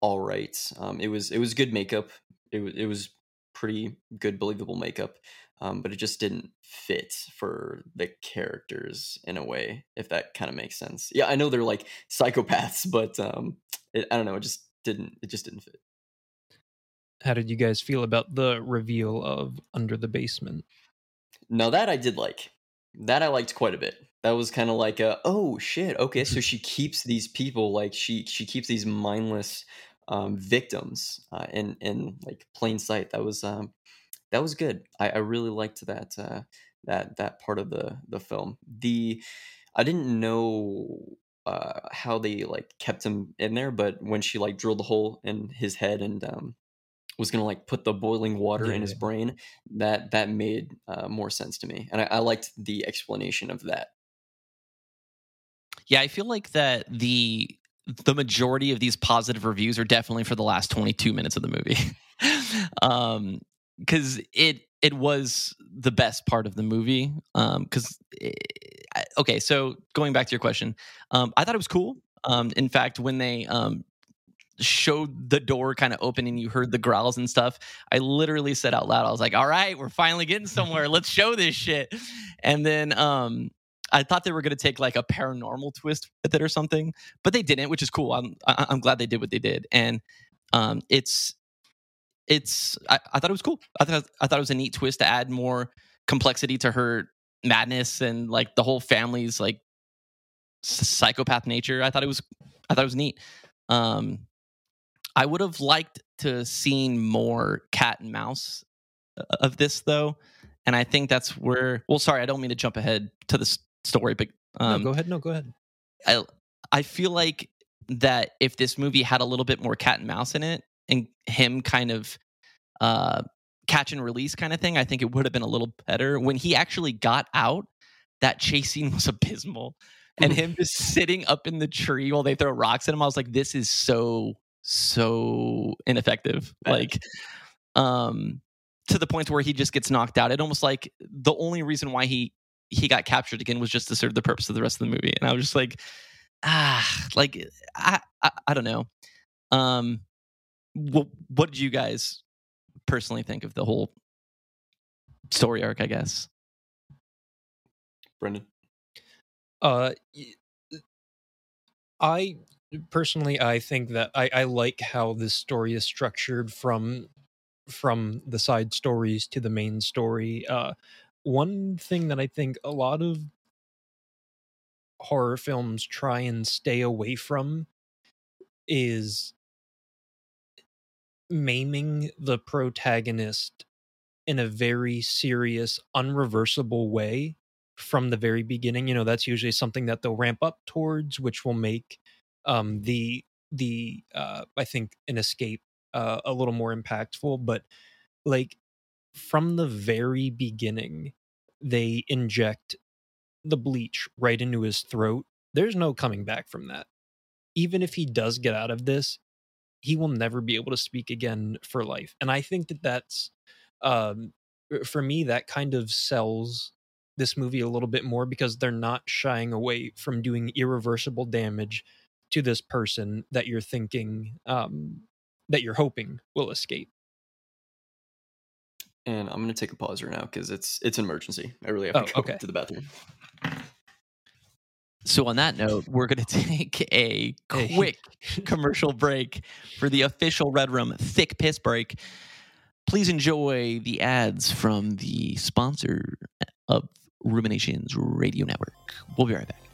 all right. Um, it was it was good makeup. It was it was pretty good, believable makeup. Um, but it just didn't fit for the characters in a way, if that kind of makes sense. Yeah, I know they're like psychopaths, but um, it, I don't know. It just didn't. It just didn't fit. How did you guys feel about the reveal of Under the Basement? No, that I did like. That I liked quite a bit. That was kind of like a oh shit. Okay, so she keeps these people like she she keeps these mindless um, victims uh, in in like plain sight. That was um, that was good. I, I really liked that uh, that that part of the the film. The I didn't know uh, how they like kept him in there, but when she like drilled the hole in his head and um, was gonna like put the boiling water in his Yeah. brain, that that made uh, more sense to me, and I, I liked the explanation of that. Yeah, I feel like that the the majority of these positive reviews are definitely for the last 22 minutes of the movie. um cuz it it was the best part of the movie um cuz okay, so going back to your question, um I thought it was cool. Um in fact, when they um showed the door kind of open and you heard the growls and stuff, I literally said out loud, I was like, all right, we're finally getting somewhere. Let's show this shit. And then um I thought they were going to take like a paranormal twist with it or something, but they didn't, which is cool. I'm I'm glad they did what they did, and um, it's it's I, I thought it was cool. I thought I thought it was a neat twist to add more complexity to her madness and like the whole family's like psychopath nature. I thought it was I thought it was neat. Um, I would have liked to seen more cat and mouse uh, of this though, and I think that's where. Well, sorry, I don't mean to jump ahead to the story, but um, no, go ahead. No, go ahead. I I feel like that if this movie had a little bit more cat and mouse in it, and him kind of uh, catch and release kind of thing, I think it would have been a little better. When he actually got out, that chase scene was abysmal. And him just sitting up in the tree while they throw rocks at him, I was like, this is so, so ineffective. Like, um, to the point where he just gets knocked out. It almost like the only reason why he he got captured again was just to serve the purpose of the rest of the movie. And I was just like, ah, like I I, I don't know. Um, what what did you guys personally think of the whole story arc? I guess. Brendan. Uh, I personally I think that I, I like how this story is structured from from the side stories to the main story. Uh, one thing that I think a lot of horror films try and stay away from is maiming the protagonist in a very serious, unreversible way from the very beginning. You know, that's usually something that they'll ramp up towards, which will make um, the the uh, I think an escape uh, a little more impactful. But like from the very beginning, they inject the bleach right into his throat. There's no coming back from that. Even if he does get out of this, he will never be able to speak again for life. And I think that that's, um, for me, that kind of sells this movie a little bit more because they're not shying away from doing irreversible damage to this person that you're thinking, um, that you're hoping will escape and I'm gonna take a pause right now because it's it's an emergency. I really have to oh, go okay. to the bathroom. So on that note, we're going to take a quick commercial break for the official Red Room Thick Piss Break. Please enjoy the ads from the sponsor of Ruminations Radio Network. We'll be right back.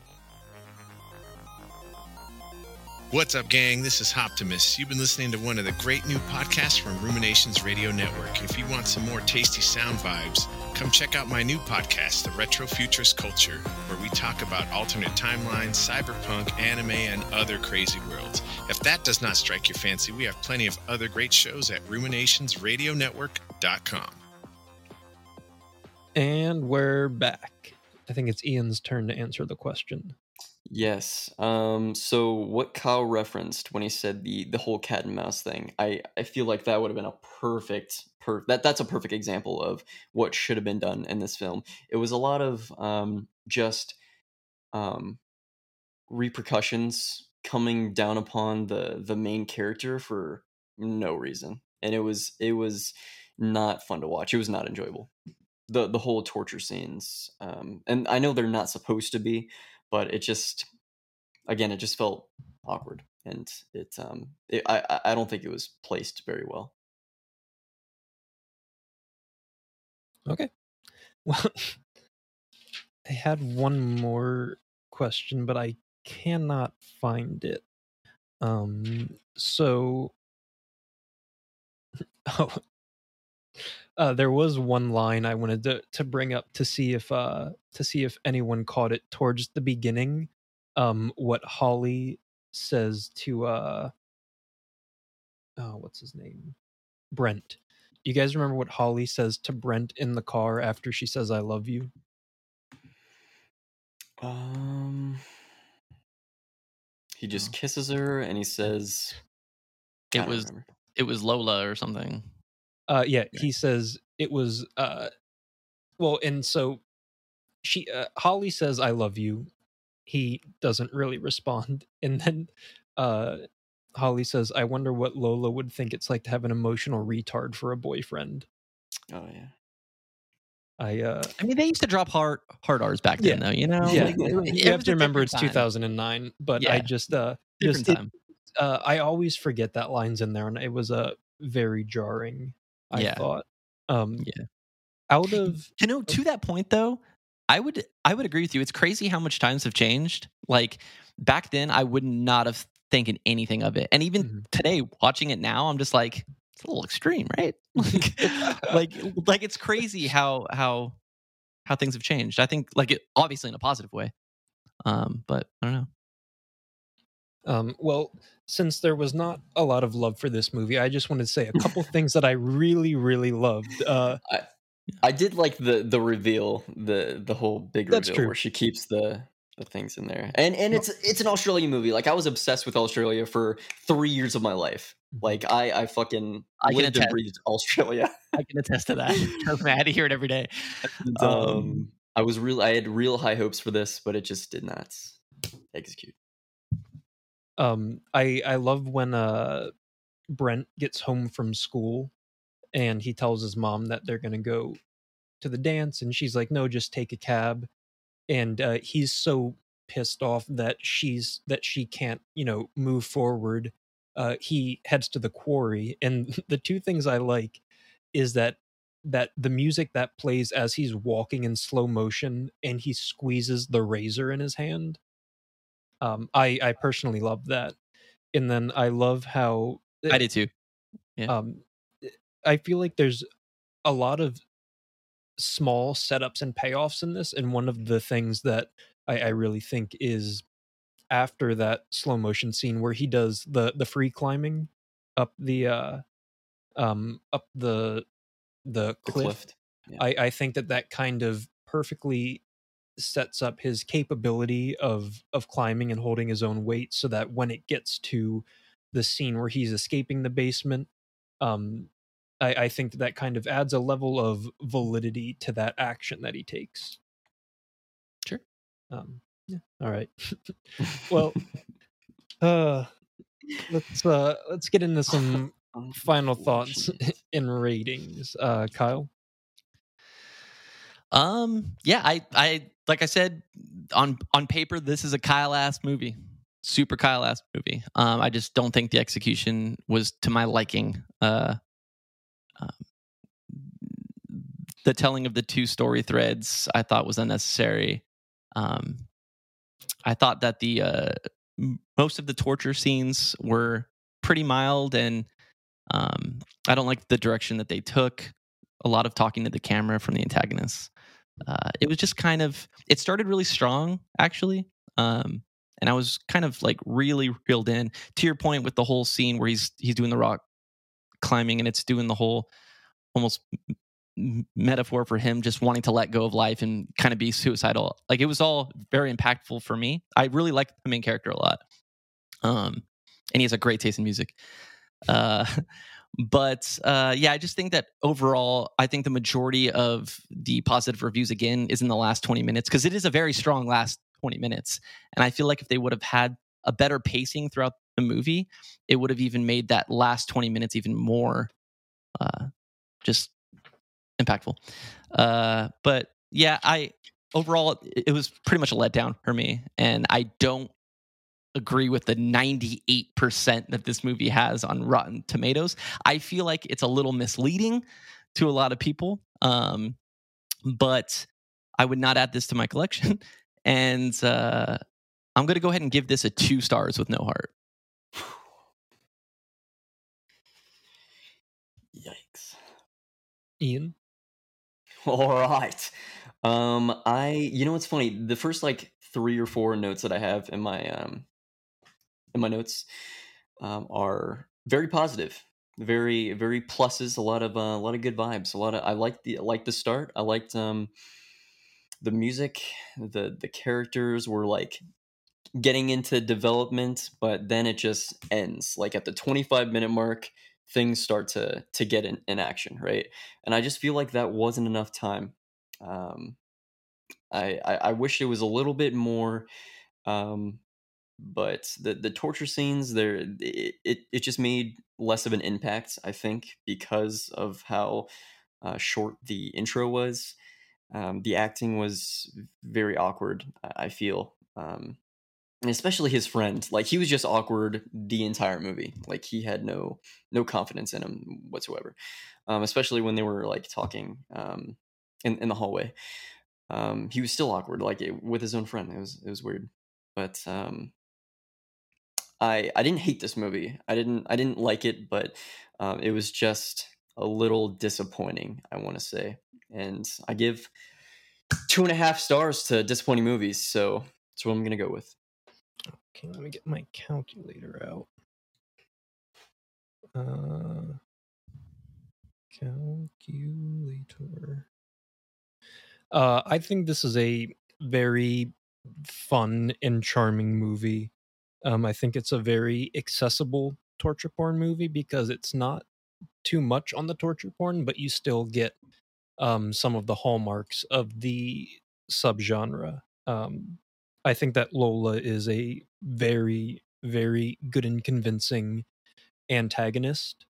What's up, gang? This is Optimus. You've been listening to one of the great new podcasts from Ruminations Radio Network. If you want some more tasty sound vibes, come check out my new podcast, The Retro Futurist Culture, where we talk about alternate timelines, cyberpunk, anime, and other crazy worlds. If that does not strike your fancy, we have plenty of other great shows at ruminationsradionetwork.com. And we're back. I think it's Ian's turn to answer the question. Yes. Um, so what Kyle referenced when he said the the whole cat and mouse thing, I I feel like that would have been a perfect per that that's a perfect example of what should have been done in this film. It was a lot of um just um repercussions coming down upon the the main character for no reason. And it was it was not fun to watch. It was not enjoyable. The the whole torture scenes um and I know they're not supposed to be, but it just again it just felt awkward and it um it, i i don't think it was placed very well. Okay. Well i had one more question but i cannot find it. Um so oh uh, there was one line I wanted to to bring up to see if uh to see if anyone caught it towards the beginning. Um, what Holly says to uh, oh, what's his name, Brent. You guys remember what Holly says to Brent in the car after she says "I love you"? Um, He just Oh. kisses her and he says, It was remember. it was Lola or something. Uh, yeah, he says it was. Uh, well, and so she, uh, Holly says, "I love you." He doesn't really respond, and then uh, Holly says, "I wonder what Lola would think it's like to have an emotional retard for a boyfriend." Oh yeah. I, uh, I mean, they used to drop hard hard R's back then, though. You know, yeah, Like, it- it you have to remember it's time. 2009, but I just, uh, Different just it- time. uh, I always forget that line's in there, and it was a uh, very jarring. I Yeah. thought. Um, Yeah. Out of You know, to that point though, I would I would agree with you. It's crazy how much times have changed. Like back then, I would not have thinking anything of it, and even Mhm. today, watching it now, I'm just like, it's a little extreme, right? Like, like, like it's crazy how how how things have changed. I think like it obviously in a positive way, um, but I don't know. Um, well, since there was not a lot of love for this movie, I just wanted to say a couple things that I really, really loved. Uh, I did like the the reveal, the the whole big That's reveal true. where she keeps the the things in there. And and it's it's an Australian movie. Like I was obsessed with Australia for 3 years of my life. Like I I fucking I can lived and attest. breathed Australia. I can attest to that. I'm mad to hear it every day. And, Um, um I was real I had real high hopes for this, but it just did not execute. Um, I I love when uh, Brent gets home from school and he tells his mom that they're gonna go to the dance, and she's like, "No, just take a cab." And uh, he's so pissed off that she's that she can't, you know, move forward. Uh, he heads to the quarry, and the two things I like is that that the music that plays as he's walking in slow motion and he squeezes the razor in his hand um i i personally love that and then i love how I did too. Yeah. um i feel like there's a lot of small setups and payoffs in this and one of the things that i, I really think is after that slow motion scene where he does the the free climbing up the uh um up the the The cliff, cliff. Yeah. I, I think that that kind of perfectly sets up his capability of of climbing and holding his own weight so that when it gets to the scene where he's escaping the basement um i i think that that kind of adds a level of validity to that action that he takes. Sure. um yeah all right. Well uh let's uh let's get into some final thoughts and ratings uh kyle Um, yeah, I, I, like I said, on on paper, this is a Kyle ass movie, super Kyle ass movie. Um, I just don't think the execution was to my liking. Uh, um, the telling of the two story threads I thought was unnecessary. Um, I thought that the uh, most of the torture scenes were pretty mild, and um, I don't like the direction that they took. A lot of talking to the camera from the antagonists. Uh, it was just kind of. It started really strong, actually, um, and I was kind of like really reeled in. To your point with the whole scene where he's he's doing the rock climbing, and it's doing the whole almost metaphor for him just wanting to let go of life and kind of be suicidal. Like it was all very impactful for me. I really liked the main character a lot. Um, and he has a great taste in music. Uh, but uh, yeah, I just think that overall, I think the majority of the positive reviews again is in the last 20 minutes because it is a very strong last 20 minutes. And I feel like if they would have had a better pacing throughout the movie, it would have even made that last 20 minutes even more uh, just impactful. Uh, but yeah, I overall it was pretty much a letdown for me, and I don't agree with the 98% that this movie has on Rotten Tomatoes. I feel like it's a little misleading to a lot of people, um, but I would not add this to my collection. And uh, I'm going to go ahead and give this a two stars with no heart. Yikes. ian All right. Um, I you know what's funny? The first like three or four notes that I have in my um in my notes um are very positive, very very pluses. A lot of uh, a lot of good vibes. A lot of I like the like the start. I liked um the music. The the characters were like getting into development, but then it just ends. Like at the 25 minute mark, things start to to get in, in action, right? And I just feel like that wasn't enough time. Um, I, I I wish it was a little bit more. Um, but the the torture scenes there it, it, it just made less of an impact i think because of how uh, short the intro was. Um, the acting was very awkward i feel um, and especially his friend like he was just awkward the entire movie like he had no no confidence in him whatsoever um, especially when they were like talking um, in, in the hallway. Um, he was still awkward like it, with his own friend it was it was weird but um, I I didn't hate this movie. I didn't I didn't like it, but um, it was just a little disappointing. I want to say, and I give two and a half stars to disappointing movies. So that's what I'm gonna go with. Okay, let me get my calculator out. Uh, calculator. Uh, I think this is a very fun and charming movie. Um, I think it's a very accessible torture porn movie because it's not too much on the torture porn, but you still get um, some of the hallmarks of the subgenre. Um, I think that Lola is a very, very good and convincing antagonist.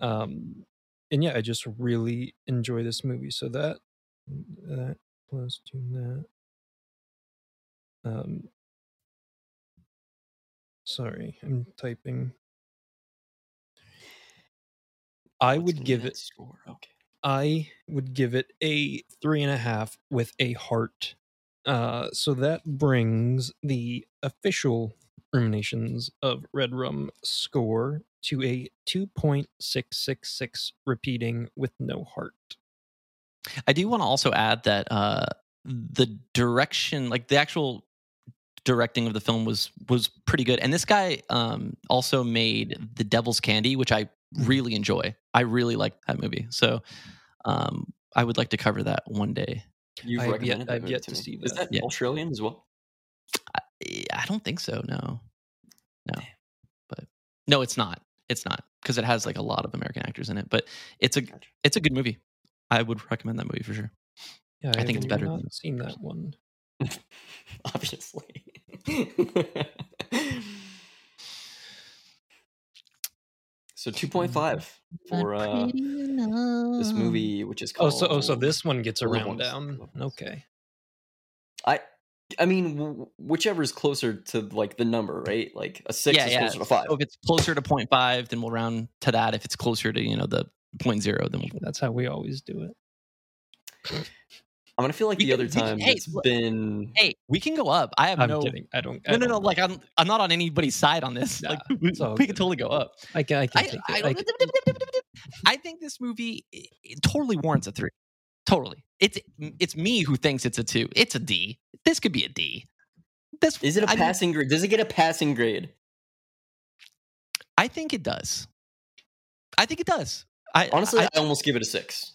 Um, and yeah, I just really enjoy this movie. So that that plus two that. Um, sorry, I'm typing. I What's would give it. score. Okay. I would give it a three and a half with a heart. Uh, so that brings the official ruminations of Red Rum score to a 2.666 repeating with no heart. I do want to also add that uh, the direction, like the actual directing of the film, was was pretty good. And this guy um, also made The Devil's Candy, which I really enjoy. I really like that movie. So um, I would like to cover that one day. You've I've yet- recommended that I've yet to to me. see Is that. that Yeah. Australian as well? I, I don't think so. No, no, but no, it's not. It's not because it has like a lot of American actors in it. But it's a Gotcha. it's a good movie. I would recommend that movie for sure. Yeah, I think it's better Not than- seen that one. Obviously. So 2.5 for uh, this movie, which is Oh, called. so oh, so this one gets a round down. Okay. I, I mean, w- whichever is closer to like the number, right? Like a six Yeah, is yeah. closer to five. So if it's closer to 0.5, then we'll round to that. If it's closer to you know the 0.0, then we'll That's how we always do it. I'm gonna feel like We the can- other we can- time hey, it's look- been. Hey, we can go up. I have I'm no. kidding. I don't. I No, no, don't no. Like I'm, I'm not on anybody's side on this. Nah, like we, it's all we can totally go up. I can. I can I, take I, it. I can- I think this movie it, it totally warrants a three. Totally. It's it's me who thinks it's a two. It's a D. This could be a D. This Is it a I mean, passing grade? Does it get a passing grade? I think it does. I think it does. I Honestly, I, I, almost give it a six.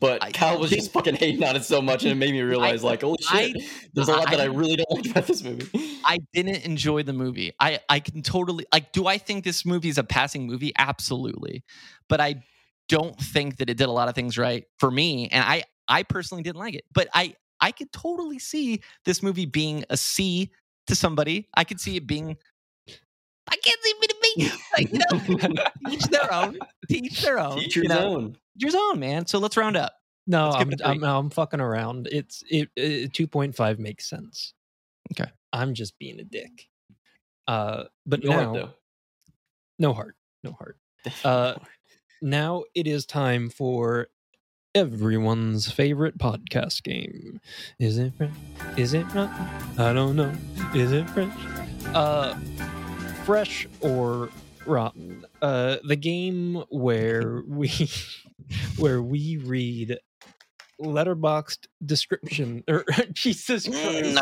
But I- Kyle was just fucking hating on it so much, and it made me realize, like, holy I- shit, there's a lot I- that I really don't like about this movie. I didn't enjoy the movie. I I can totally like. Do I think this movie is a passing movie? Absolutely, but I don't think that it did a lot of things right for me, and I I personally didn't like it. But I I could totally see this movie being a C to somebody. I could see it being. I can't see me to be Like, you know, each their own. To each their own. Teach you your know? own. Your zone, man. So let's round up. no, I'm, give it a I'm, I'm fucking around. It's it, it. Two point five makes sense. Okay. I'm just being a dick. Uh, but No now, heart, though. no heart, no heart. Uh. Now it is time for everyone's favorite podcast game. Is it French? Is it rotten? I don't know. Is it French? Uh, fresh or rotten? Uh, the game where we where we read Letterboxd description or Jesus Christ.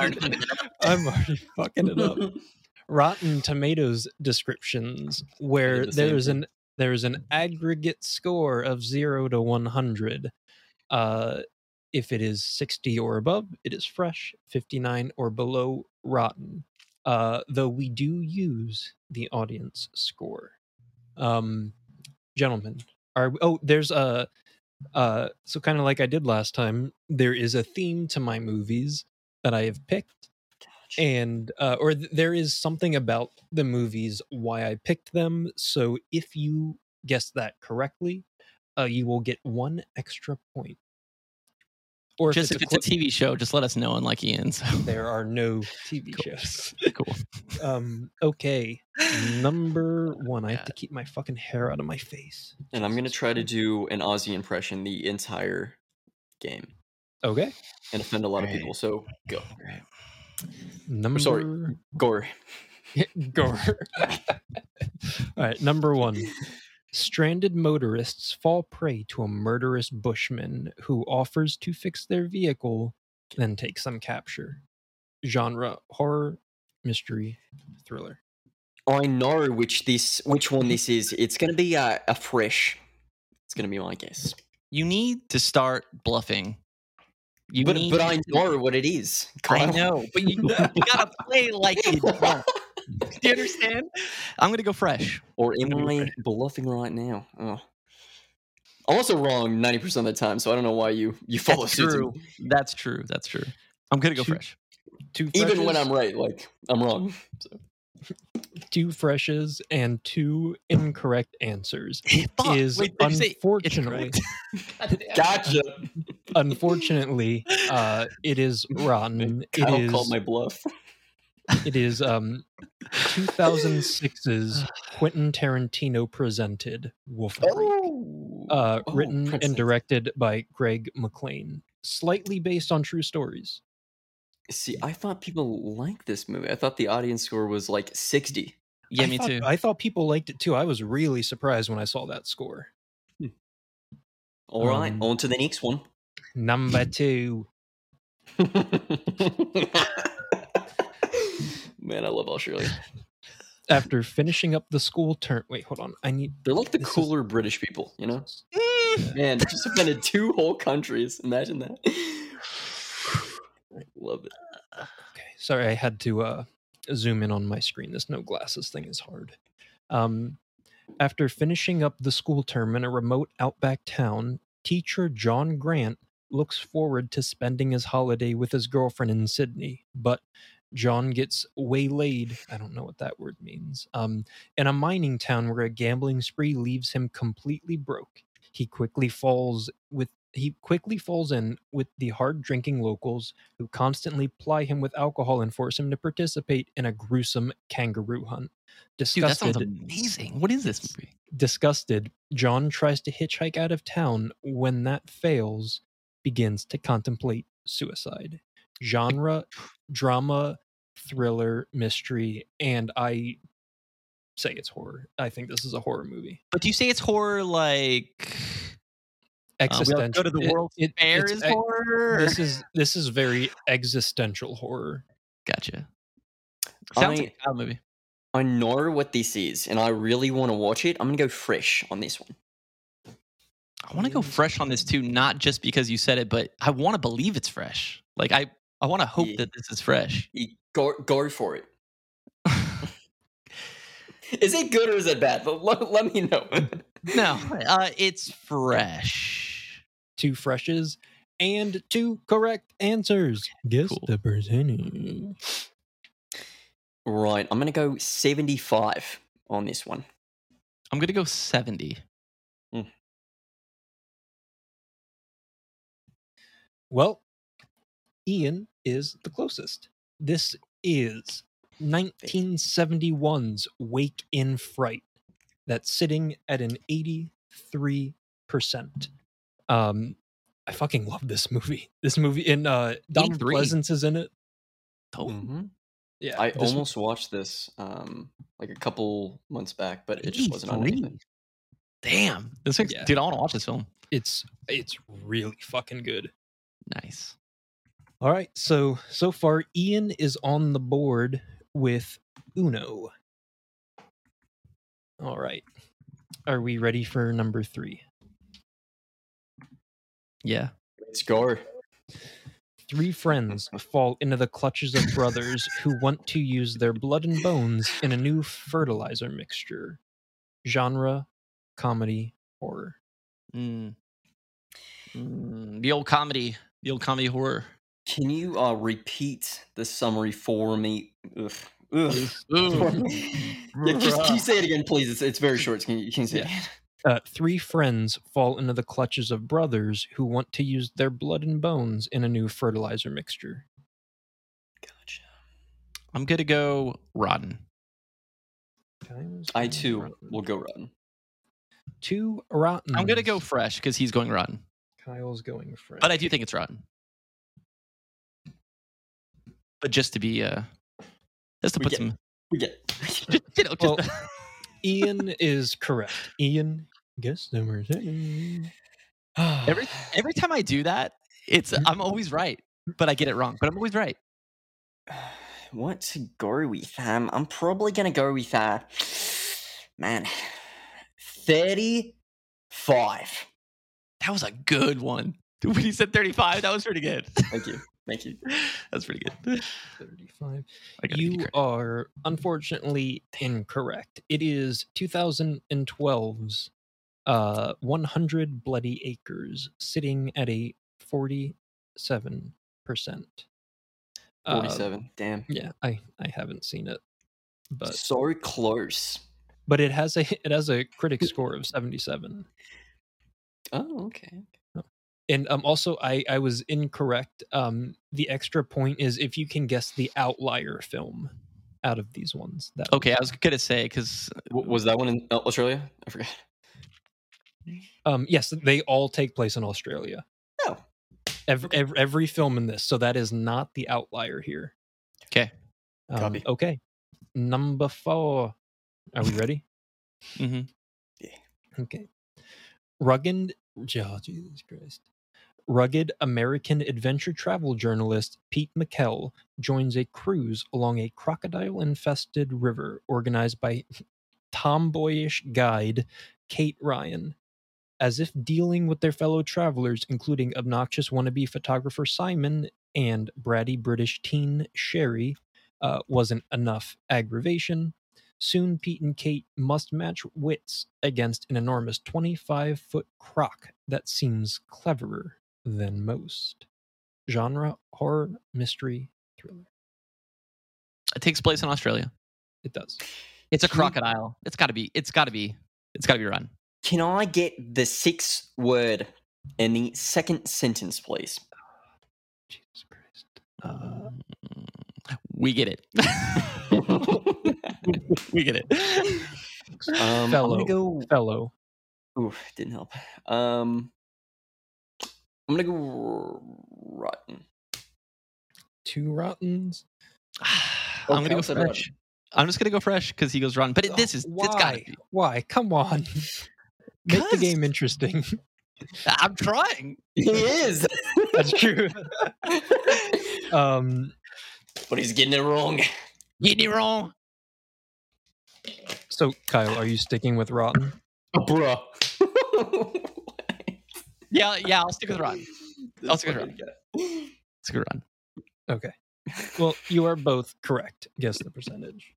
I'm already fucking it up. Rotten Tomatoes descriptions where the there's an there's an aggregate score of 0 to 100. Uh if it is 60 or above, it is fresh. 59 or below, rotten. Uh, though we do use the audience score. Um, gentlemen, are oh, there's a uh, so kind of like I did last time. There is a theme to my movies that I have picked, and uh, or th- there is something about the movies why I picked them. So if you guess that correctly, uh, you will get one extra point. Or just if it's a TV show, just let us know, unlike Ian. So. there are no TV Cool. shows. cool. Um, okay, number one. I have to keep my fucking hair out of my face. And I'm gonna try to do an Aussie impression the entire game Okay, and offend a lot of people. So go, number sorry. Gore. Go. All right, number one. Stranded motorists fall prey to a murderous bushman who offers to fix their vehicle, then takes them capture. Genre horror, mystery, thriller. I know which this which one this is. It's gonna be a, a fresh. It's gonna be my guess. You need to start bluffing. You But need but I to- know what it is. I know, but you, you gotta play like you don't. Do you understand? I'm gonna go fresh. Or am I bluffing right now? Oh. I'm also wrong 90% of the time, so I don't know why you you follow That's suit. to true. That's true. That's true. I'm gonna go Two- fresh. Two Even when I'm right, like I'm wrong. So. two freshes and two incorrect answers. Fuck, is wait, did you say it's unfortunately correct? God damn. Gotcha. unfortunately uh it is rotten it Kyle is called my bluff. It is um 2006's quentin tarantino presented wolf Creek, Oh. uh Oh, written and directed by greg mclean slightly based on true stories See, I thought people liked this movie. I thought the audience score was like 60. Yeah, I me thought- too. i thought people liked it too i was really surprised when i saw that score All right, Um, on to the next one. number two Man, I love Australia. after finishing up the school term wait hold on i need They're like the This is- cooler British people, you know? Mm. Man, just offended two whole countries. Imagine that. love it. Okay, sorry, I had to uh, zoom in on my screen. This no glasses thing is hard. Um, after finishing up the school term in a remote outback town, teacher John Grant looks forward to spending his holiday with his girlfriend in Sydney, but John gets waylaid. I don't know what that word means. Um, in a mining town where a gambling spree leaves him completely broke. He quickly falls with he quickly falls in with the hard drinking locals who constantly ply him with alcohol and force him to participate in a gruesome kangaroo hunt. Dude, that sounds amazing. What is this movie? disgusted, John tries to hitchhike out of town. When that fails, begins to contemplate suicide. Genre, drama, thriller, mystery, and I say it's horror. I think this is a horror movie. But do you say it's horror like uh, we Existential. go to the it- it- Fair it's is ex- horror? This is this is very existential horror. Gotcha. Sounds I- like a movie. I know what this is, and I really want to watch it. I'm gonna go fresh on this one. I want to go fresh on this too, not just because you said it, but I want to believe it's fresh. Like I, I want to hope Yeah. that this is fresh. You Go, go for it. Is it good or is it bad? Let, let, let me know. no, uh, it's fresh. two freshes and two correct answers. Guess Cool. the percentage. right, I'm gonna go 75 on this one. I'm gonna go seventy. Well, Ian is the closest. This is 1971's Wake in Fright. That's sitting at an 83%. Um, I fucking love this movie. This movie, and uh, Donald 83? Pleasence is in it. Oh, Yeah, I almost watched this um like a couple months back, but it just wasn't on 83? anything. damn! This Yeah. dude, I want to watch this film. it's it's really fucking good. Nice. All right, so so far Ian is on the board with Uno. All right. Are we ready for number 3? Yeah. Let's go. Three friends fall into the clutches of brothers who want to use their blood and bones in a new fertilizer mixture. Genre, comedy, horror. Mm. Mm, the old comedy, the old comedy horror. Can you uh, repeat the summary for me? Ugh. Ugh. Yeah, just, can you say it again, please? It's, it's very short. Can you, can you say it again? Uh, three friends fall into the clutches of brothers who want to use their blood and bones in a new fertilizer mixture. Gotcha. I'm gonna go rotten. I too will go rotten. Two rotten. I'm gonna go fresh because he's going rotten, Kyle's going fresh. but I do think it's rotten. But just to be, uh, just to We put get- some, We get. just, you know, just Well, Ian is correct. Ian, guess number every every time I do that, it's Mhm. I'm always right, but I get it wrong. But I'm always right. what to go with? Um, I'm probably gonna go with uh, man, thirty-five. That was a good one. When he said 35, that was pretty good. Thank you, thank you. That's pretty good. 35. I gotta give You are unfortunately incorrect. It is 2012's uh, 100 Bloody Acres, sitting at a 47%. Uh, Forty-seven. Damn. yeah, I, I haven't seen it. But so close. but it has a it has a critic score of 77. Oh, okay. And um also I I was incorrect. Um the extra point is if you can guess the outlier film out of these ones. That Okay, I was gonna say because W- was that one in uh, Australia? I forgot. Um, yes, they all take place in Australia. Oh. Every, every, every film in this, so that is not the outlier here. okay, Um, Copy. okay, number four. Are we ready? Mm hmm yeah okay. Rugged, oh, Jesus Christ. Rugged American adventure travel journalist Pete McKell joins a cruise along a crocodile infested river organized by tomboyish guide Kate Ryan. As if dealing with their fellow travelers, including obnoxious wannabe photographer Simon and bratty British teen Sherry, uh, wasn't enough aggravation, soon Pete and Kate must match wits against an enormous 25 foot croc that seems cleverer than most. Genre horror, mystery, thriller. it takes place in Australia. It does. It's a Can we- crocodile. It's got to be. It's got to be. It's got to be run. Can I get the sixth word in the second sentence, please? Jesus Christ. Uh, we get it. we get it. Um, Fellow. Go. fellow. Ooh, didn't help. Um, I'm gonna go rotten. Two rottens. I'm gonna go fresh. I'm just gonna go fresh because he goes rotten. But it, this is. Why? It's got to be. Why? Come on. Make the game interesting. I'm trying. He is, That's true. um, but he's getting it wrong. Getting it wrong. so Kyle, are you sticking with rotten? Bruh. Yeah, yeah. I'll stick with run. I'll stick with fucking guy. It's a good run. Okay. Well, you are both correct. Guess the percentage.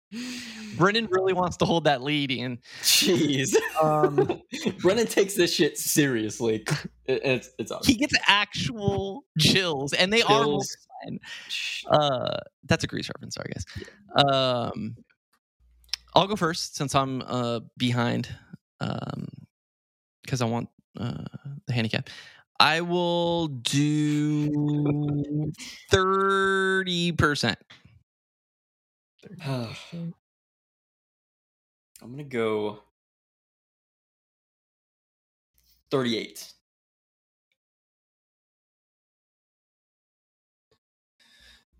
Brendan really wants to hold that lead, Ian. Jeez. Um, Brendan takes this shit seriously. It- it's it's awesome. He gets actual chills, and they are Chills. fine. Uh, that's a grease reference. Sorry, guys. Um, I'll go first since I'm uh behind. Um, because I want uh the handicap. I will do thirty percent. 30%. I'm gonna go thirty-eight.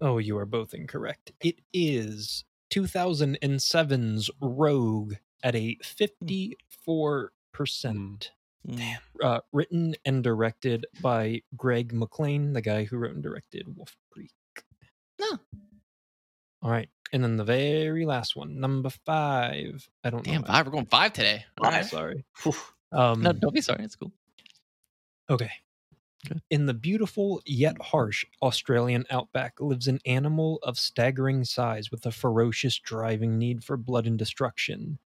Oh, you are both incorrect. It is 2007's Rogue at a 54%. Damn. Uh, written and directed by Greg McLean, the guy who wrote and directed Wolf Creek. No. All right. And then the very last one, number five. I don't Damn, know. five. We're going five today. I'm right. sorry. Um, No, don't be sorry. It's cool. Okay. Good. In the beautiful yet harsh Australian outback lives an animal of staggering size with a ferocious driving need for blood and destruction.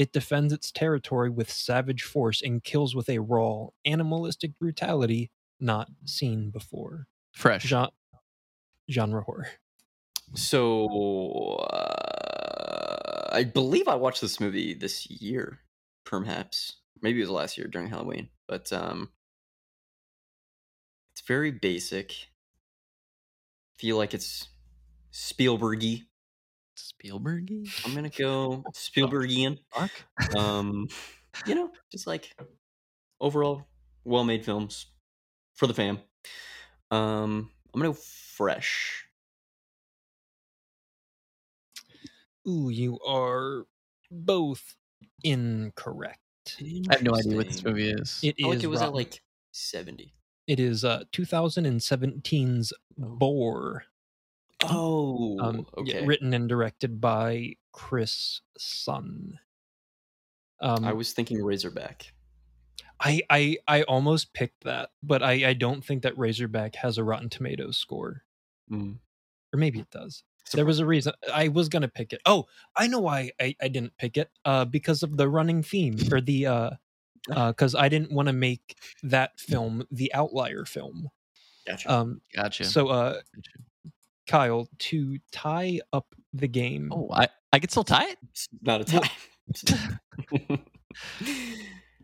It defends its territory with savage force and kills with a raw, animalistic brutality not seen before. Fresh. Gen- genre horror. So uh, I believe I watched this movie this year, perhaps. Maybe it was last year during Halloween, but um, it's very basic. Feel like it's Spielbergy. Spielbergy. I'm gonna go Spielbergian. Fuck. Um, you know, just like overall well-made films for the fam. Um, I'm gonna go fresh. Ooh, you are both incorrect. I have no idea what this movie is. It I feel like it was at like 70. It is uh 2017's Boar, Oh, um, okay. written and directed by Chris Sun. Um, I was thinking Razorback. I, I I almost picked that, but I, I don't think that Razorback has a Rotten Tomatoes score, Mm. or maybe it does. There was a reason I was gonna pick it. Oh, I know why I, I didn't pick it. Uh, because of the running theme or the uh, because I didn't want to make that film the outlier film. Gotcha. Um, Gotcha. so uh, Kyle, to tie up the game, oh, I I can still tie it. It's not a tie.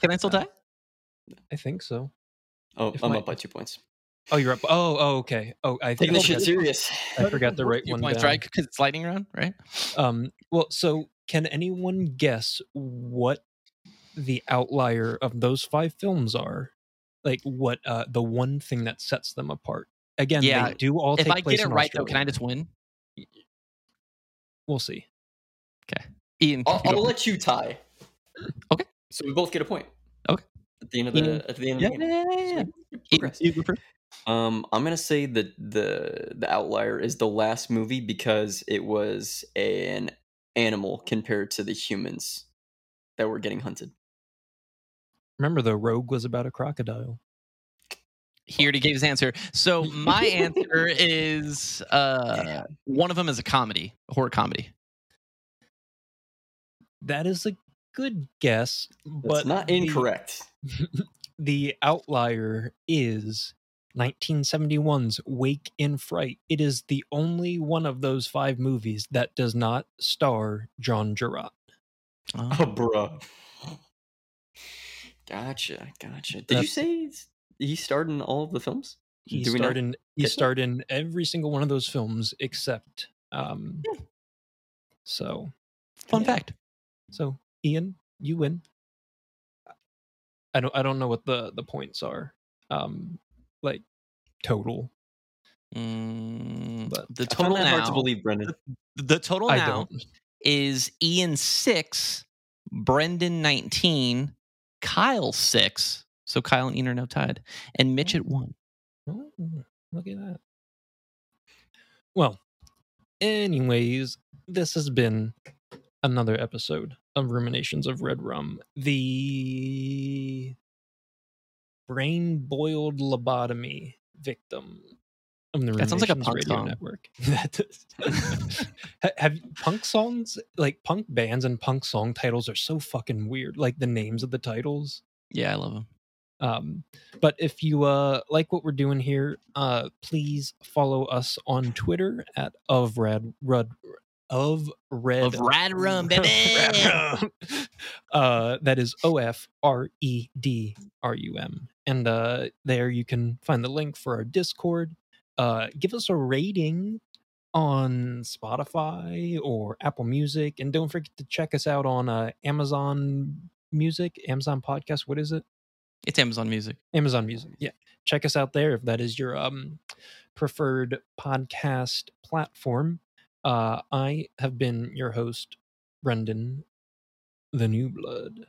Can I still tie? it? I think so. oh, If I'm my- up by two points. Oh, you're up. Oh, oh, okay. Oh, I think Taking I this shit serious. I forgot the right Two one points, down. right? Because it's lightning round, right? Um, well, so can anyone guess what the outlier of those five films are? Like what uh the one thing that sets them apart? Again, Yeah, they do all If take I place get it in right, though, can I just win? We'll see. Okay, Ian, I'll, I'll let you tie. Okay. So we both get a point. Okay. At the end of the Ian- at the end yeah, of the game. yeah, yeah, yeah, yeah. So Ian, progress. you go. Um, I'm gonna say that the the outlier is the last movie because it was an animal compared to the humans that were getting hunted. Remember, the Rogue was about a crocodile. He already gave his answer. So my answer is uh, one of them is a comedy, a horror comedy. That is a good guess, That's but not incorrect. the outlier is 1971's Wake in Fright. It is the only one of those five movies that does not star John Jarratt. Oh, bruh. Gotcha, gotcha. Did you That's- say he's- he starred in all of the films? He Do starred in he get that? starred in every single one of those films except um so Fun Yeah. fact. so Ian, you win. I don't I don't know what the the points are. Um like total. Mm, But the total that now, hard to believe, Brendan. the total I now don't. is Ian six, Brendan nineteen, Kyle six. So Kyle and Ian are now tied, and Mitch oh. at one. Oh, look at that. Well, anyways, this has been another episode of Ruminations of Red Rum. The brain boiled lobotomy victim of the That sounds like a punk Radio song. Network. Have punk songs like punk bands and punk song titles are so fucking weird. Like the names of the titles. Yeah, I love him. Um, but if you uh like what we're doing here, uh please follow us on Twitter at of rad rud of red Of Rad Rum, Rad baby! Rum. uh that is O F R E D R U M. And uh there you can find the link for our Discord. Uh give us a rating on Spotify or Apple Music and don't forget to check us out on uh Amazon Music, Amazon Podcast, what is it? It's Amazon Music. Amazon Music. Yeah. Check us out there if that is your um preferred podcast platform. Uh I have been your host, Brendan the New Blood.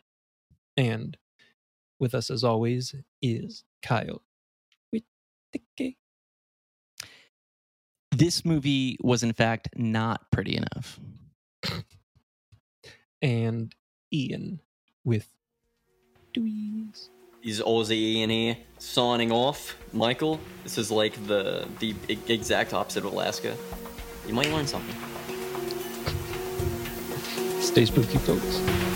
And with us as always is Kyle. Whittaker. This movie was in fact not pretty enough. And Ian with Dweez. He's Aussie Ian here, signing off. Michael, this is like the the exact opposite of Alaska. You might learn something. Stay spooky, folks.